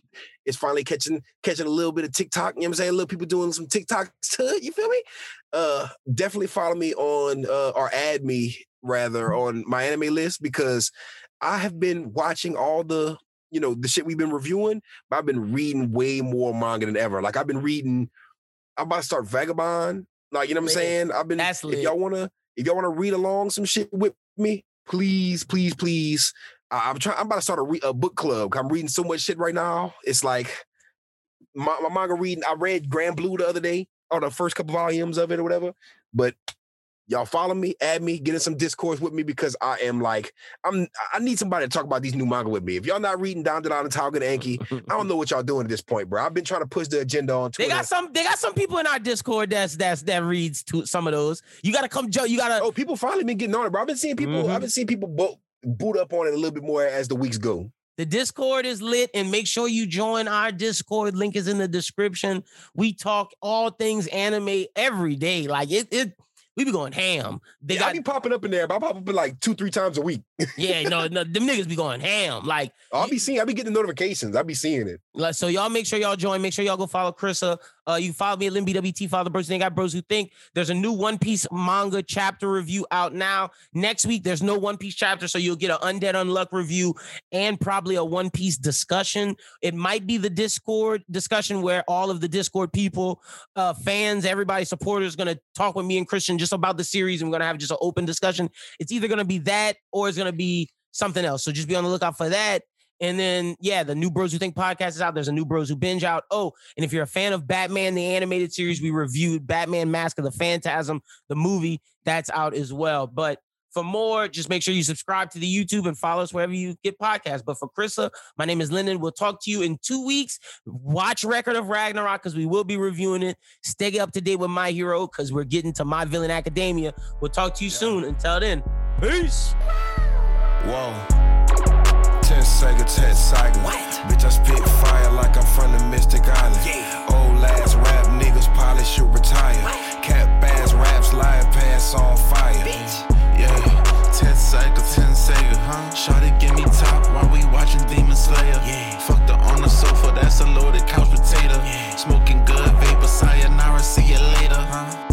It's finally catching catching a little bit of TikTok. You know what I'm saying? A little people doing some TikToks to it. You feel me? Uh definitely follow me on uh or add me rather on MyAnimeList because I have been watching all the you know the shit we've been reviewing, but I've been reading way more manga than ever. Like I've been reading, I'm about to start Vagabond. Like you know what I'm saying? I've been That's if y'all wanna if y'all wanna read along some shit with me, please, please, please. I- I'm trying. I'm about to start a, re- a book club. I'm reading so much shit right now. It's like my, my manga reading. I read Grand Blue the other day, or the first couple volumes of it, or whatever. But y'all follow me, add me, get in some discourse with me because I am like I'm. I need somebody to talk about these new manga with me. If y'all not reading Dandadan and Togen and Anki, I don't know what y'all doing at this point, bro. I've been trying to push the agenda on They got some. They got some people in our Discord that's that's that reads to some of those. You gotta come, Joe. You gotta. oh, people finally been getting on it, bro. I've been seeing people. Mhm. I've been seeing people bo- boot up on it a little bit more as the weeks go. The Discord is lit, and make sure you join our Discord. Link is in the description. We talk all things anime every day. Like it, it we be going ham. They yeah, I got be popping up in there, but I pop up in like two, three times a week. yeah, no, no, them niggas be going ham. Like oh, I'll be seeing, I'll be getting the notifications. I'll be seeing it. Like, so y'all make sure y'all join. Make sure y'all go follow Krissa. Uh, you follow me at LinBWT, follow the bros. They got bros who think. There's a new One Piece manga chapter review out now. Next week, there's no One Piece chapter, so you'll get an Undead Unluck review and probably a One Piece discussion. It might be the Discord discussion where all of the Discord people, uh, fans, everybody, supporters, gonna talk with me and Christian just about the series. And we're gonna have just an open discussion. It's either gonna be that or it's gonna be something else. So just be on the lookout for that. And then, yeah, the new Bros Who Think podcast is out. There's a new Bros Who Binge out. Oh, and if you're a fan of Batman, the animated series, we reviewed Batman Mask of the Phantasm, the movie, that's out as well. But for more, just make sure you subscribe to the YouTube and follow us wherever you get podcasts. But for Krissa, my name is Lyndon. We'll talk to you in two weeks. Watch Record of Ragnarok because we will be reviewing it. Stay up to date with My Hero because we're getting to My Villain Academia. We'll talk to you soon. Until then, peace. Whoa and Sega Tet Tiger. Bitch, I spit fire like I'm from the Mystic Island. Yeah. Old ass rap niggas probably should retire. What? Cap ass raps, liar pass on fire. Bitch. Yeah. Ted cycle, ten Sega, huh? Shawty give me top while we watching Demon Slayer. Yeah. Fuck her on the sofa, that's a loaded couch potato. Yeah. Smoking good vapor, sayonara, see you later, huh?